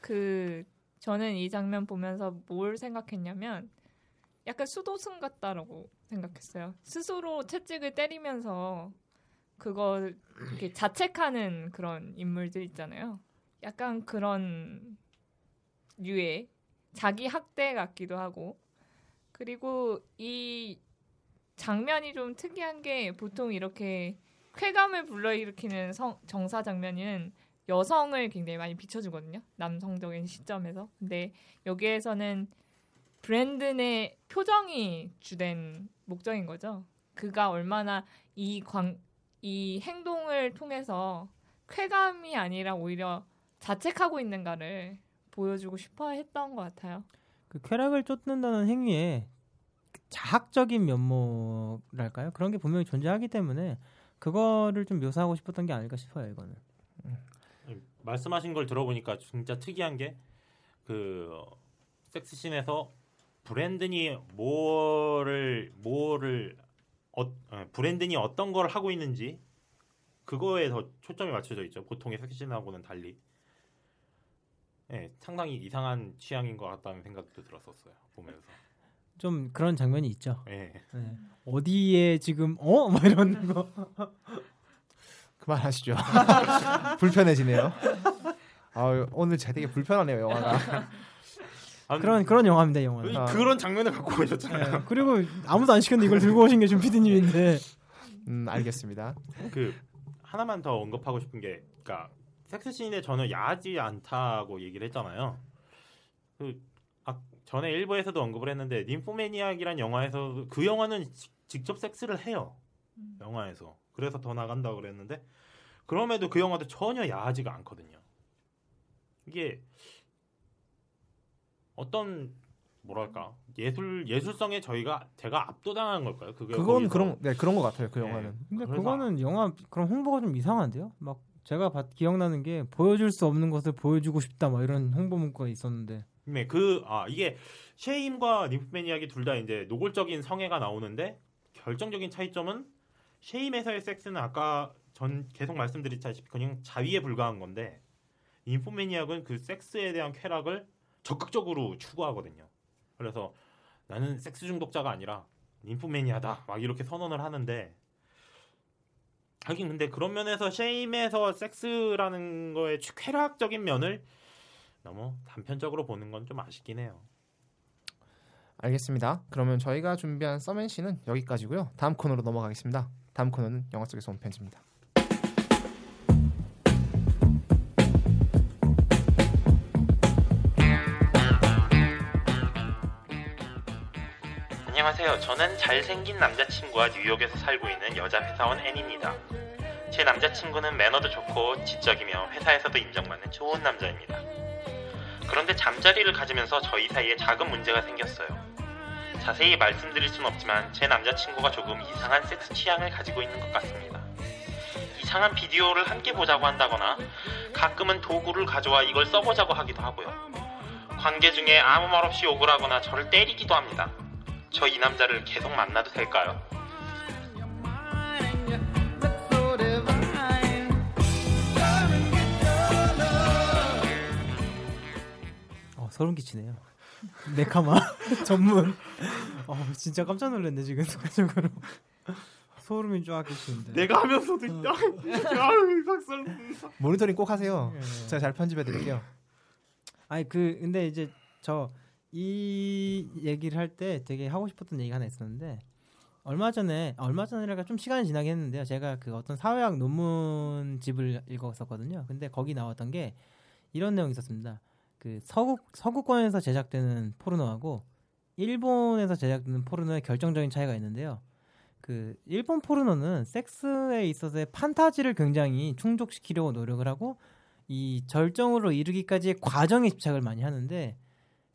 그 저는 이 장면 보면서 뭘 생각했냐면 약간 수도승 같다라고 생각했어요. 스스로 채찍을 때리면서 그걸 이렇게 자책하는 그런 인물들 있잖아요. 약간 그런 류의 자기 학대 같기도 하고 그리고 이 장면이 좀 특이한 게 보통 이렇게 쾌감을 불러일으키는 성- 정사 장면은 여성을 굉장히 많이 비춰주거든요. 남성적인 시점에서. 근데 여기에서는 브랜든의 표정이 주된 목적인 거죠. 그가 얼마나 이 광, 이 행동을 통해서 쾌감이 아니라 오히려 자책하고 있는가를 보여주고 싶어 했던 것 같아요. 그 쾌락을 쫓는다는 행위에 자학적인 면모랄까요? 그런 게 분명히 존재하기 때문에 그거를 좀 묘사하고 싶었던 게 아닐까 싶어요. 이거는. 말씀하신 걸 들어보니까 진짜 특이한 게 그 섹스씬에서 브랜든이 뭐를 뭐를 어, 어, 브랜든이 어떤 걸 하고 있는지 그거에 더 초점이 맞춰져 있죠. 보통의 섹스씬하고는 달리. 예, 상당히 이상한 취향인 것 같다는 생각도 들었었어요. 보면서. 좀 그런 장면이 있죠. 예. 네. 어디에 지금 어? <laughs> 막 이런 거. 그만하시죠. <laughs> 불편해지네요. 아, 오늘 제 되게 불편하네요 영화가. 그런 그런 영화입니다 영화는. 아. 그런 장면을 갖고 오셨잖아요. 네, 그리고 아무도 안 시켰는데 이걸 들고 오신 게 준 피디님인데. 음 알겠습니다. 그 하나만 더 언급하고 싶은 게, 그러니까 섹스씬에 저는 야하지 않다고 얘기를 했잖아요. 그 아, 전에 일부에서도 언급을 했는데 닌포매니악이란 영화에서 그 영화는 지, 직접 섹스를 해요. 음. 영화에서 그래서 더 나간다고 그랬는데 그럼에도 그 영화도 전혀 야하지가 않거든요. 이게 어떤 뭐랄까 예술 예술성에 저희가 제가 압도당한 걸까요? 그게 그건 거기서. 그런 네 그런 것 같아요 그 네. 영화는. 네. 근데 그거는 아. 영화 그런 홍보가 좀 이상한데요? 막 제가 받, 기억나는 게 보여줄 수 없는 것을 보여주고 싶다 막 이런 홍보 문구가 있었는데. 네, 그 아 이게 쉐임과 림프매니악이 둘 다 이제 노골적인 성애가 나오는데 결정적인 차이점은 쉐임에서의 섹스는 아까 전 계속 말씀드렸다시피 그냥 자위에 불과한 건데 인포매니악은 그 섹스에 대한 쾌락을 적극적으로 추구하거든요. 그래서 나는 섹스 중독자가 아니라 림프맨이야다. 막 이렇게 선언을 하는데 하긴 근데 그런 면에서 쉐임에서 섹스라는 거에 쾌락적인 면을 너무 단편적으로 보는 건 좀 아쉽긴 해요. 알겠습니다. 그러면 저희가 준비한 써맨 씨는 여기까지고요. 다음 코너로 넘어가겠습니다. 다음 코너는 영화 속에서 온 편지입니다. 안녕하세요. 저는 잘생긴 남자친구와 뉴욕에서 살고 있는 여자 회사원 앤입니다. 제 남자친구는 매너도 좋고 지적이며 회사에서도 인정받는 좋은 남자입니다. 그런데 잠자리를 가지면서 저희 사이에 작은 문제가 생겼어요. 자세히 말씀드릴 순 없지만 제 남자친구가 조금 이상한 섹스 취향을 가지고 있는 것 같습니다. 이상한 비디오를 함께 보자고 한다거나 가끔은 도구를 가져와 이걸 써보자고 하기도 하고요. 관계 중에 아무 말 없이 욕을 하거나 저를 때리기도 합니다. 저 이 남자를 계속 만나도 될까요? 어, 소름 끼치네요. 네카마 <laughs> 전문. 어, 진짜 깜짝 놀랐네 지금 순간적으로. 소름이 쫙 끼치는데. 내가 하면서도 어. 아유 박살. 모니터링 꼭 하세요. 예. 제가 잘 편집해 드릴게요. 아니 그 근데 이제 저 이 얘기를 할 때 되게 하고 싶었던 얘기가 하나 있었는데 얼마 전에 아, 얼마 전이라가 좀 시간이 지나긴 했는데요. 제가 그 어떤 사회학 논문집을 읽었었거든요. 근데 거기 나왔던 게 이런 내용이 있었습니다. 그 서구 서구권에서 제작되는 포르노하고 일본에서 제작되는 포르노의 결정적인 차이가 있는데요. 그 일본 포르노는 섹스에 있어서의 판타지를 굉장히 충족시키려고 노력을 하고 이 절정으로 이르기까지의 과정에 집착을 많이 하는데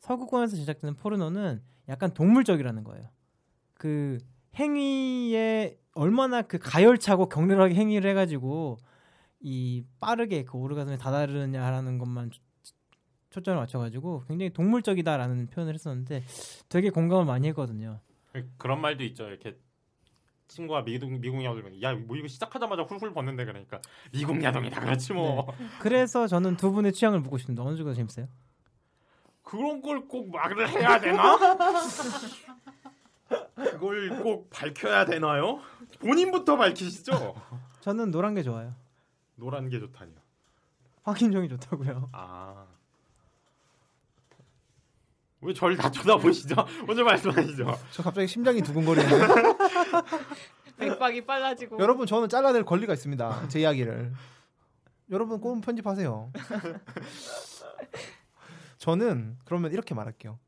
서구권에서 제작되는 포르노는 약간 동물적이라는 거예요. 그 행위에 얼마나 그 가열차고 격렬하게 행위를 해가지고 이 빠르게 그 오르가즘에 다다르느냐라는 것만 초- 초점을 맞춰가지고 굉장히 동물적이다라는 표현을 했었는데 되게 공감을 많이 했거든요. 그런 말도 있죠. 이렇게 친구가 미국 미국 야동이 야뭐 이거 시작하자마자 훌훌 벗는데 그러니까 미국 야동이다 그렇지 뭐 그래서 저는 두 분의 취향을 묻고 싶은데 어느 쪽이 더 재밌어요? 그런 걸 꼭 말을 해야 되나? 그걸 꼭 밝혀야 되나요? 본인부터 밝히시죠. 저는 노란 게 좋아요. 노란 게 좋다니요. 확인종이 좋다고요. 아. 왜 저를 다 쳐다보시죠? 먼저 말씀하시죠. 저 갑자기 심장이 두근거리는데. 맥박이 <laughs> 빨라지고. 여러분 저는 잘라낼 권리가 있습니다. 제 이야기를. 여러분 꼭 편집하세요. 저는 그러면 이렇게 말할게요.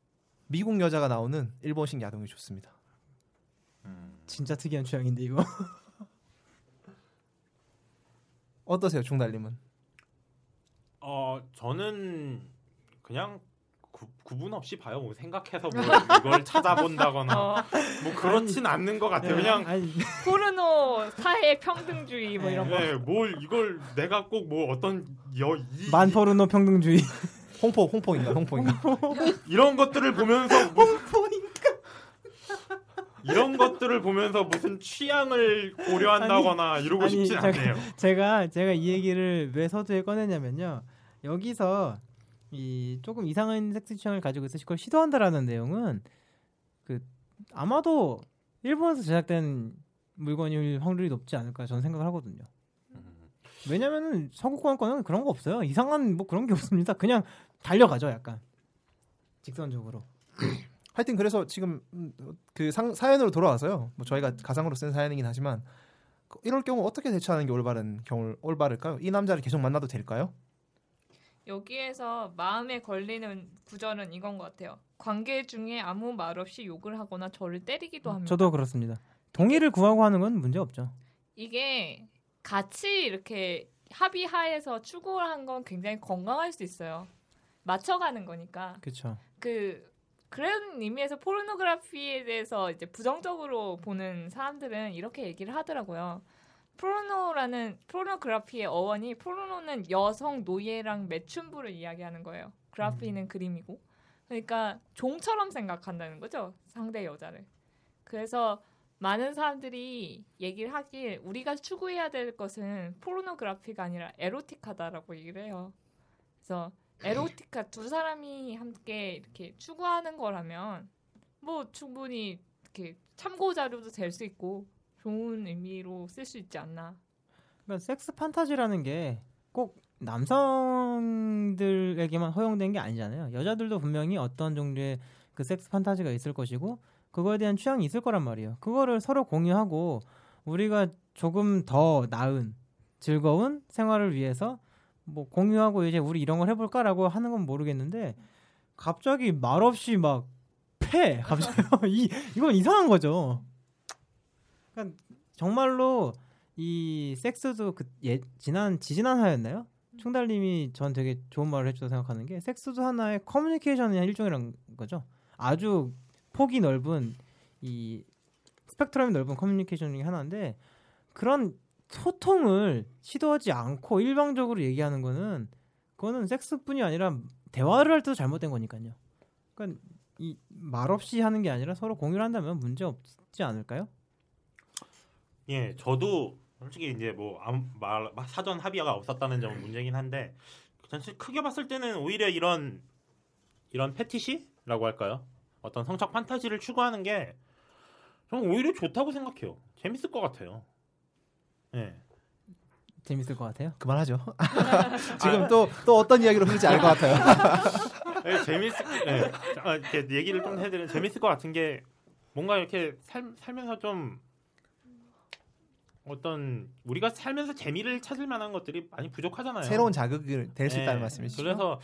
미국 여자가 나오는 일본식 야동이 좋습니다. 진짜 특이한 취향인데 이거. <laughs> 어떠세요, 중달님은? 어 저는 그냥 구, 구분 없이 봐요. 뭐 생각해서 뭐 <laughs> 이걸 찾아본다거나 어, 뭐 그렇진 않는 것 같아요. 그냥 아니, 포르노 사회 평등주의 뭐 이런 거. 네, 뭘 이걸 내가 꼭 뭐 어떤 여 이, 만포르노 평등주의. <laughs> 홍포 홍포인가 홍포인가. 이런 것들을 보면서 무슨 이런 것들을 보면서 무슨 취향을 고려한다거나 이러고 아니, 싶진 잠깐- 않네요. 제가 제가 이 얘기를 왜 서두에 꺼내냐면요. 여기서 이 조금 이상한 섹스 취향을 가지고 있으실 걸 시도한다라는 내용은 그 아마도 일본에서 제작된 물건일 확률이 높지 않을까 저는 생각을 하거든요. 왜냐면은 서구권 거는 그런 거 없어요. 이상한 뭐 그런 게 <laughs> 없습니다. 그냥 달려가죠, 약간 직선적으로. <clears throat> 하여튼 그래서 지금 음, 그 상, 사연으로 돌아와서요. 뭐 저희가 가상으로 쓴 사연이긴 하지만 그 이럴 경우 어떻게 대처하는 게 올바른 경우 올바를까요? 이 남자를 계속 만나도 될까요? 여기에서 마음에 걸리는 구절은 이건 것 같아요. 관계 중에 아무 말 없이 욕을 하거나 저를 때리기도 합니다. 저도 그렇습니다. 동의를 구하고 하는 건 문제 없죠. 이게 같이 이렇게 합의하에서 추구한 건 굉장히 건강할 수 있어요. 맞춰가는 거니까. 그렇죠. 그 그런 의미에서 포르노그래피에 대해서 이제 부정적으로 보는 사람들은 이렇게 얘기를 하더라고요. 포르노라는 포르노그래피의 어원이 포르노는 여성 노예랑 매춘부를 이야기하는 거예요. 그래피는 그림이고. 그러니까 종처럼 생각한다는 거죠. 상대 여자를. 그래서 많은 사람들이 얘기를 하길 우리가 추구해야 될 것은 포르노그래피가 아니라 에로틱하다라고 얘기를 해요. 그래서 에로티카 두 사람이 함께 이렇게 추구하는 거라면 뭐 충분히 이렇게 참고 자료도 될 수 있고 좋은 의미로 쓸 수 있지 않나. 그러니까 섹스 판타지라는 게 꼭 남성들에게만 허용된 게 아니잖아요. 여자들도 분명히 어떤 종류의 그 섹스 판타지가 있을 것이고 그거에 대한 취향이 있을 거란 말이에요. 그거를 서로 공유하고 우리가 조금 더 나은 즐거운 생활을 위해서 뭐 공유하고 이제 우리 이런 걸 해볼까라고 하는 건 모르겠는데 갑자기 말없이 막 패 갑자기 <laughs> 이 이건 이상한 거죠. 그러니까 정말로 이 섹스도 그 예, 지난 지지난 하였나요? 충달님이 전 되게 좋은 말을 해주다 생각하는 게 섹스도 하나의 커뮤니케이션의 일종이란 거죠. 아주 폭이 넓은 이 스펙트럼이 넓은 커뮤니케이션 중에 하나인데 그런 소통을 시도하지 않고 일방적으로 얘기하는 거는 그거는 섹스뿐이 아니라 대화를 할 때도 잘못된 거니까요. 그러니까 이 말 없이 하는 게 아니라 서로 공유를 한다면 문제 없지 않을까요? 예, 저도 솔직히 이제 뭐 아무 말 사전 합의가 없었다는 점은 문제긴 한데 사실 크게 봤을 때는 오히려 이런 이런 패티시라고 할까요? 어떤 성적 판타지를 추구하는 게 저는 오히려 좋다고 생각해요. 재밌을 것 같아요. 예. 재밌을 것 같아요. 그만하죠. <laughs> 지금 또또 어떤 이야기로 흐르지 않을 것 같아요. 예, 재밌을 예. 아, 이렇게 얘기를 좀 해드리면 재밌을 것 같은 게 뭔가 이렇게 살, 살면서 좀 어떤 우리가 살면서 재미를 찾을 만한 것들이 많이 부족하잖아요. 새로운 자극이 될수 네, 있다는 말씀이시죠? 그래서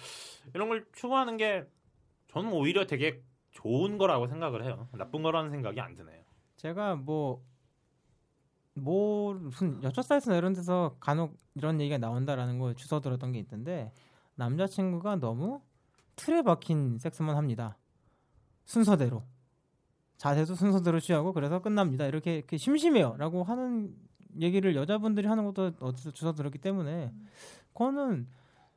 이런 걸 추구하는 게 저는 오히려 되게 좋은 거라고 생각을 해요. 나쁜 거라는 생각이 안 드네요. 제가 뭐, 뭐, 무슨 여초 사이트나 이런 데서 간혹 이런 얘기가 나온다라는 걸 주워 들었던 게 있던데, 남자친구가 너무 틀에 박힌 섹스만 합니다. 순서대로. 자세도 순서대로 취하고 그래서 끝납니다. 이렇게, 이렇게 심심해요. 라고 하는 얘기를 여자분들이 하는 것도 어디서 주워 들었기 때문에, 그거는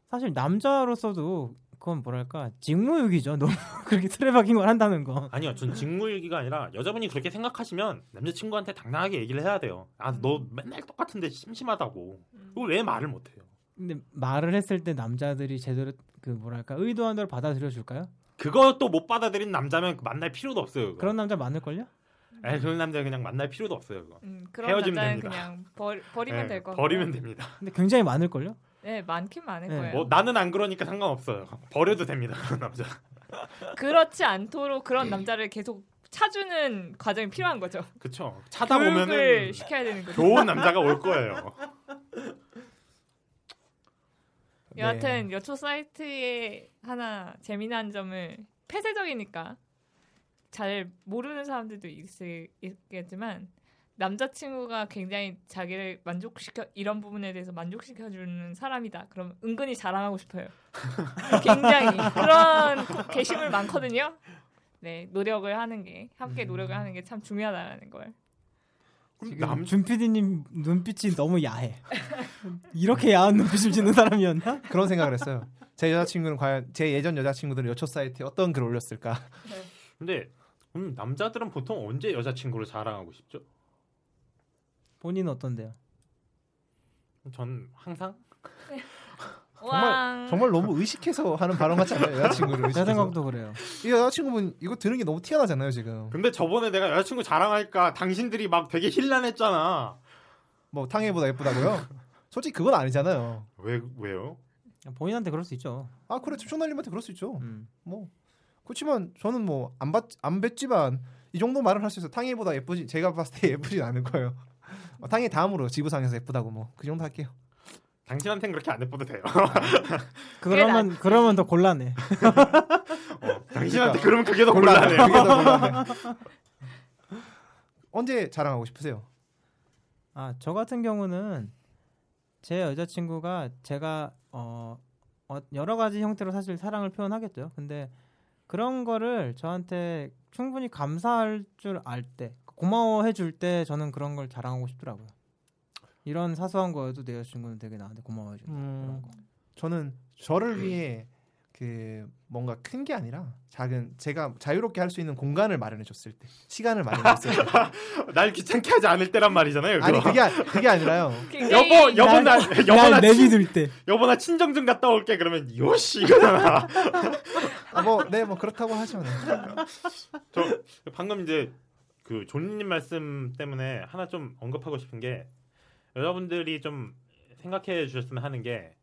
사실 남자로서도 그건 뭐랄까, 직무유기죠. 너무 <laughs> 그렇게 틀에 박힌 걸 한다는 거. 아니요, 전 직무일기가 아니라 여자분이 그렇게 생각하시면 남자친구한테 당당하게 얘기를 해야 돼요. 아, 너 맨날 똑같은데 심심하다고. 그걸 왜 말을 못해요? 근데 말을 했을 때 남자들이 제대로 그 뭐랄까 의도한 대로 받아들여 줄까요? 그것도 못 받아들인 남자면 만날 필요도 없어요. 그거. 그런 남자 많을 걸요? 에이, 그런 남자 그냥 만날 필요도 없어요. 그거. 음, 그런 헤어지면 남자는 됩니다. 그냥 버, 버리면 네, 될 같고. 버리면 됩니다. 근데 굉장히 많을 걸요? 네, 많긴 많을 네. 거예요. 뭐 나는 안 그러니까 상관없어요. 버려도 됩니다. 그런 남자. <laughs> 그렇지 않도록 그런 남자를 계속 찾주는 과정이 필요한 거죠. 그쵸. 차다 보면은 시켜야 되는 거죠. 좋은 남자가 올 거예요. <laughs> 여하튼 여초 사이트의 하나 재미난 점을 폐쇄적이니까 잘 모르는 사람들도 있, 있겠지만 남자친구가 굉장히 자기를 만족시켜 이런 부분에 대해서 만족시켜주는 사람이다. 그럼 은근히 자랑하고 싶어요. <laughs> 굉장히 그런 게시물 많거든요. 네 노력을 하는 게 함께 노력을 하는 게 참 중요하다라는 걸. 지금 준 PD님 눈빛이 너무 야해. 이렇게 야한 눈빛을 짓는 사람이었나? 그런 생각을 했어요. 제 여자친구는 과연 제 예전 여자친구들은 여초 사이트에 어떤 글을 올렸을까? 근데 음, 남자들은 보통 언제 여자친구를 자랑하고 싶죠? 본인은 어떤데요? 전 항상 정말 정말 너무 의식해서 하는 발언 같지 않아요? 여자친구를 제 의식해서. 생각도 그래요. 이 여자친구분 이거 들은 게 너무 튀어나잖아요 지금. 근데 저번에 내가 여자친구 자랑하니까 당신들이 막 되게 힐난했잖아. 뭐 탕해보다 예쁘다고요? 솔직히 그건 아니잖아요. 왜 왜요? 본인한테 그럴 수 있죠. 아 그래 추천날님한테 그럴 수 있죠. 음. 뭐 그렇지만 저는 뭐 안받안 뵀지만 이 정도 말을 할 수 있어. 탕해보다 예쁘지 제가 봤을 때 예쁘진 않을 거예요. 어, 탕해 다음으로 지구상에서 예쁘다고 뭐 그 정도 할게요. 당신한테는 그렇게 안 예뻐도 돼요. <laughs> 그러면 그러면 더 곤란해. <laughs> 당신한테 그러면 그게 더 곤란해. 그게 더 곤란해. <laughs> 언제 자랑하고 싶으세요? 아, 저 같은 경우는 제 여자친구가 제가 어, 어, 여러 가지 형태로 사실 사랑을 표현하겠죠. 근데 그런 거를 저한테 충분히 감사할 줄 알 때, 고마워해 줄 때 저는 그런 걸 자랑하고 싶더라고요. 이런 사소한 거여도 내 여자친구는 되게 나한테 고마워해 준다. 음, 저는 저를 위해 그 뭔가 큰 게 아니라 작은 제가 자유롭게 할 수 있는 공간을 마련해 줬을 때 시간을 마련해 줬을 때 <laughs> 날 귀찮게 하지 않을 때란 말이잖아요. 아니 그거. 그게 아- 그게 아니라요. <laughs> 여보 여보 나 여보 나날 내비둘 때. 여보 나 친정 좀 갔다 올게 그러면 요시 이거잖아. 뭐네 뭐 그렇다고 하죠. 네. <laughs> 저 방금 이제 그 존님 말씀 때문에 하나 좀 언급하고 싶은 게 여자분들이 좀 생각해 주셨으면 하는 게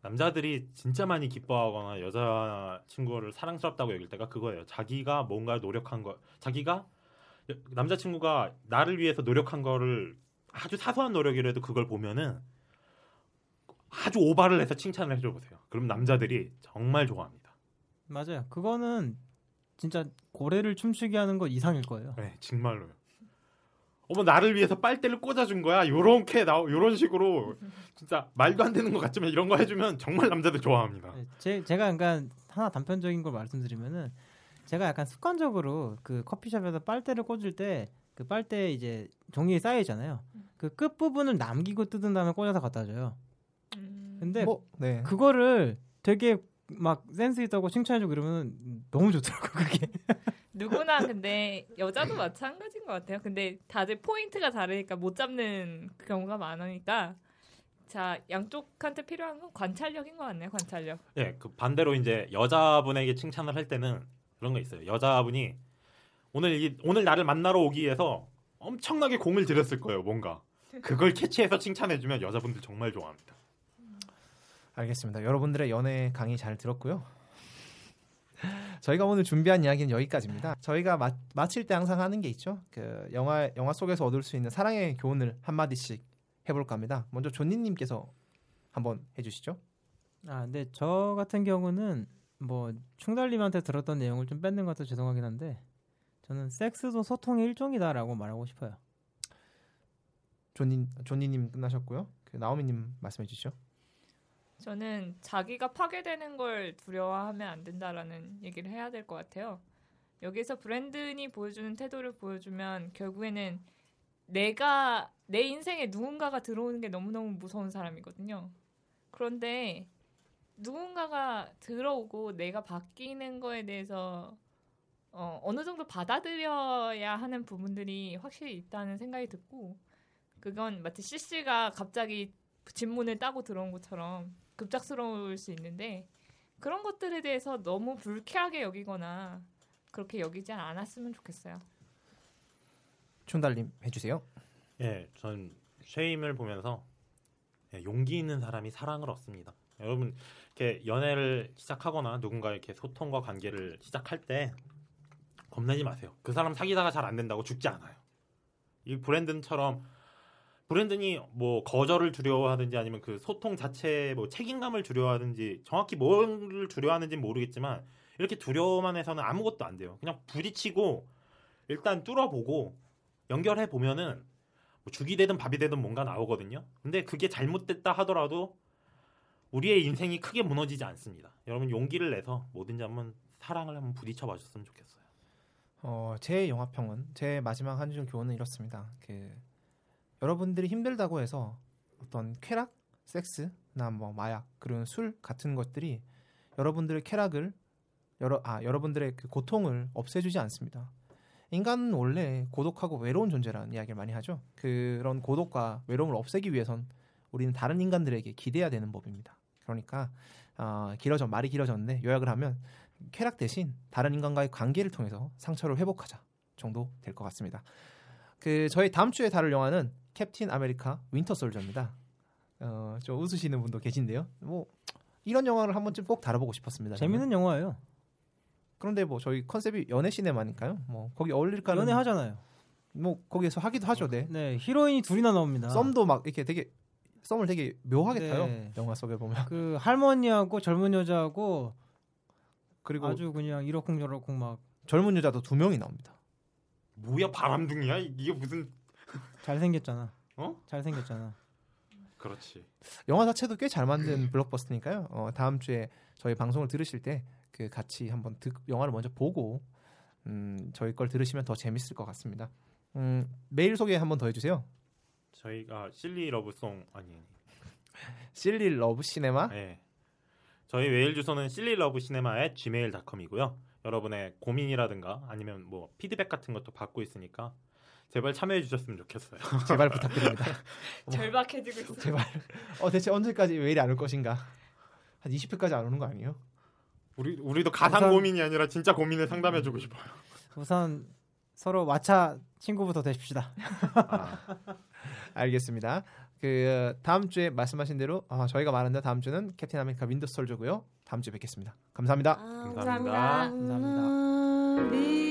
남자들이 진짜 많이 기뻐하거나 여자 친구를 사랑스럽다고 여길 때가 그거예요. 자기가 뭔가 노력한 거, 자기가 남자 친구가 나를 위해서 노력한 거를 아주 사소한 노력이라도 그걸 보면은 아주 오바를 해서 칭찬을 해줘 보세요. 그럼 남자들이 정말 좋아합니다. 맞아요. 그거는 진짜 고래를 춤추게 하는 거 이상일 거예요. 네, 정말로요. 어머 나를 위해서 빨대를 꽂아준 거야. 요렇게 나 요런 식으로 진짜 말도 안 되는 것 같지만 이런 거 해주면 정말 남자들 좋아합니다. 네, 제, 제가 약간 하나 단편적인 걸 말씀드리면은 제가 약간 습관적으로 그 커피숍에서 빨대를 꽂을 때 그 빨대 이제 종이에 쌓이잖아요. 그끝 부분을 남기고 뜯은 다음에 꽂아서 갖다 줘요. 근데 뭐, 네. 그거를 되게 막 센스 있다고 칭찬해주고 이러면 너무 좋더라고 그게. 누구나 근데 여자도 마찬가지인 것 같아요. 근데 다들 포인트가 다르니까 못 잡는 경우가 많으니까 자 양쪽한테 필요한 건 관찰력인 것 같네요. 관찰력. 예, 그 반대로 이제 여자분에게 칭찬을 할 때는 그런 거 있어요. 여자분이 오늘 이, 오늘 나를 만나러 오기 위해서 엄청나게 공을 들였을 거예요. 뭔가 그걸 캐치해서 칭찬해주면 여자분들 정말 좋아합니다. 알겠습니다. 여러분들의 연애 강의 잘 들었고요. 저희가 오늘 준비한 이야기는 여기까지입니다. 저희가 마, 마칠 때 항상 하는 게 있죠. 그 영화 영화 속에서 얻을 수 있는 사랑의 교훈을 한 마디씩 해볼까 합니다. 먼저 존니님께서 한번 해주시죠. 아, 근데 저 같은 경우는 뭐 충달님한테 들었던 내용을 좀 뺏는 것도 죄송하긴 한데 저는 섹스도 소통의 일종이다라고 말하고 싶어요. 존니 존니님 끝나셨고요. 그 나오미님 말씀해 주시죠. 저는 자기가 파괴되는 걸 두려워하면 안 된다라는 얘기를 해야 될 것 같아요. 여기서 브랜든이 보여주는 태도를 보여주면 결국에는 내가 내 인생에 누군가가 들어오는 게 너무너무 무서운 사람이거든요. 그런데 누군가가 들어오고 내가 바뀌는 거에 대해서 어, 어느 정도 받아들여야 하는 부분들이 확실히 있다는 생각이 듣고 그건 마치 CC가 갑자기 진문을 따고 들어온 것처럼 급작스러울 수 있는데 그런 것들에 대해서 너무 불쾌하게 여기거나 그렇게 여기지 않았으면 좋겠어요. 춘달님 해주세요. 예, 전 쉐임을 보면서 예, 용기 있는 사람이 사랑을 얻습니다. 여러분 이렇게 연애를 시작하거나 누군가 이렇게 소통과 관계를 시작할 때 겁내지 마세요. 그 사람 사귀다가 잘 안 된다고 죽지 않아요. 이 브랜든처럼 브랜든이 뭐 거절을 두려워하든지 아니면 그 소통 자체에 뭐 책임감을 두려워하든지 정확히 뭐를 두려워하는지 는 모르겠지만 이렇게 두려워만 해서는 아무것도 안 돼요. 그냥 부딪히고 일단 뚫어보고 연결해 보면은 뭐 죽이 되든 밥이 되든 뭔가 나오거든요. 근데 그게 잘못됐다 하더라도 우리의 인생이 크게 무너지지 않습니다. 여러분 용기를 내서 뭐든지 한번 사랑을 한번 부딪혀 봐줬으면 좋겠어요. 어, 제 영화평은 제 마지막 한 줄 교훈은 이렇습니다. 그 여러분들이 힘들다고 해서 어떤 쾌락, 섹스나 뭐 마약 그런 술 같은 것들이 여러분들의 쾌락을 여러 아 여러분들의 그 고통을 없애주지 않습니다. 인간은 원래 고독하고 외로운 존재라는 이야기를 많이 하죠. 그런 고독과 외로움을 없애기 위해선 우리는 다른 인간들에게 기대야 되는 법입니다. 그러니까 어, 길어져 말이 길어졌는데 요약을 하면 쾌락 대신 다른 인간과의 관계를 통해서 상처를 회복하자 정도 될 것 같습니다. 그 저희 다음 주에 다룰 영화는 캡틴 아메리카 윈터 솔저입니다. 어, 좀 웃으시는 분도 계신데요. 뭐 이런 영화를 한 번쯤 꼭 다뤄보고 싶었습니다. 저는. 재밌는 영화예요. 그런데 뭐 저희 컨셉이 연애 시네마니까요. 뭐 거기 어울릴까는 연애 하잖아요. 뭐 거기에서 하기도 하죠. 네. 네, 히로인이 둘이나 나옵니다. 썸도 막 이렇게 되게 썸을 되게 묘하게 네. 타요. 영화 속에 보면. 그 할머니하고 젊은 여자하고 그리고 아주 그냥 이러쿵저러쿵 막 젊은 여자도 두 명이 나옵니다. 뭐야 바람둥이야? 이게 무슨 잘생겼잖아. 어? 잘생겼잖아. 그렇지. 영화 자체도 꽤 잘 만든 블록버스터니까요. 어, 다음 주에 저희 방송을 들으실 때 그 같이 한번 듣, 영화를 먼저 보고 음, 저희 걸 들으시면 더 재밌을 것 같습니다. 음, 메일 소개 한번 더 해주세요. 저희가 Silly Love Song 아니 <laughs> Silly Love Cinema 네. 저희 메일 주소는 Silly Love Cinema gmail.com이고요. 여러분의 고민이라든가 아니면 뭐 피드백 같은 것도 받고 있으니까 제발 참여해 주셨으면 좋겠어요. <laughs> 제발 부탁드립니다. <laughs> 절박해지고 있어. 제발. 어 대체 언제까지 메일이 안 올 것인가? 한 20회까지 안 오는 거 아니에요? 우리 우리도 가상 우선- 고민이 아니라 진짜 고민을 상담해 주고 싶어요. 우선 서로 마차 친구부터 되십시다. 아, <laughs> 알겠습니다. 그 다음 주에 말씀하신 대로 어, 저희가 말한 대로 다음 주는 캡틴 아메리카 윈터 솔저고요. 다음 주에 뵙겠습니다. 감사합니다. 감사합니다. 감사합니다. Be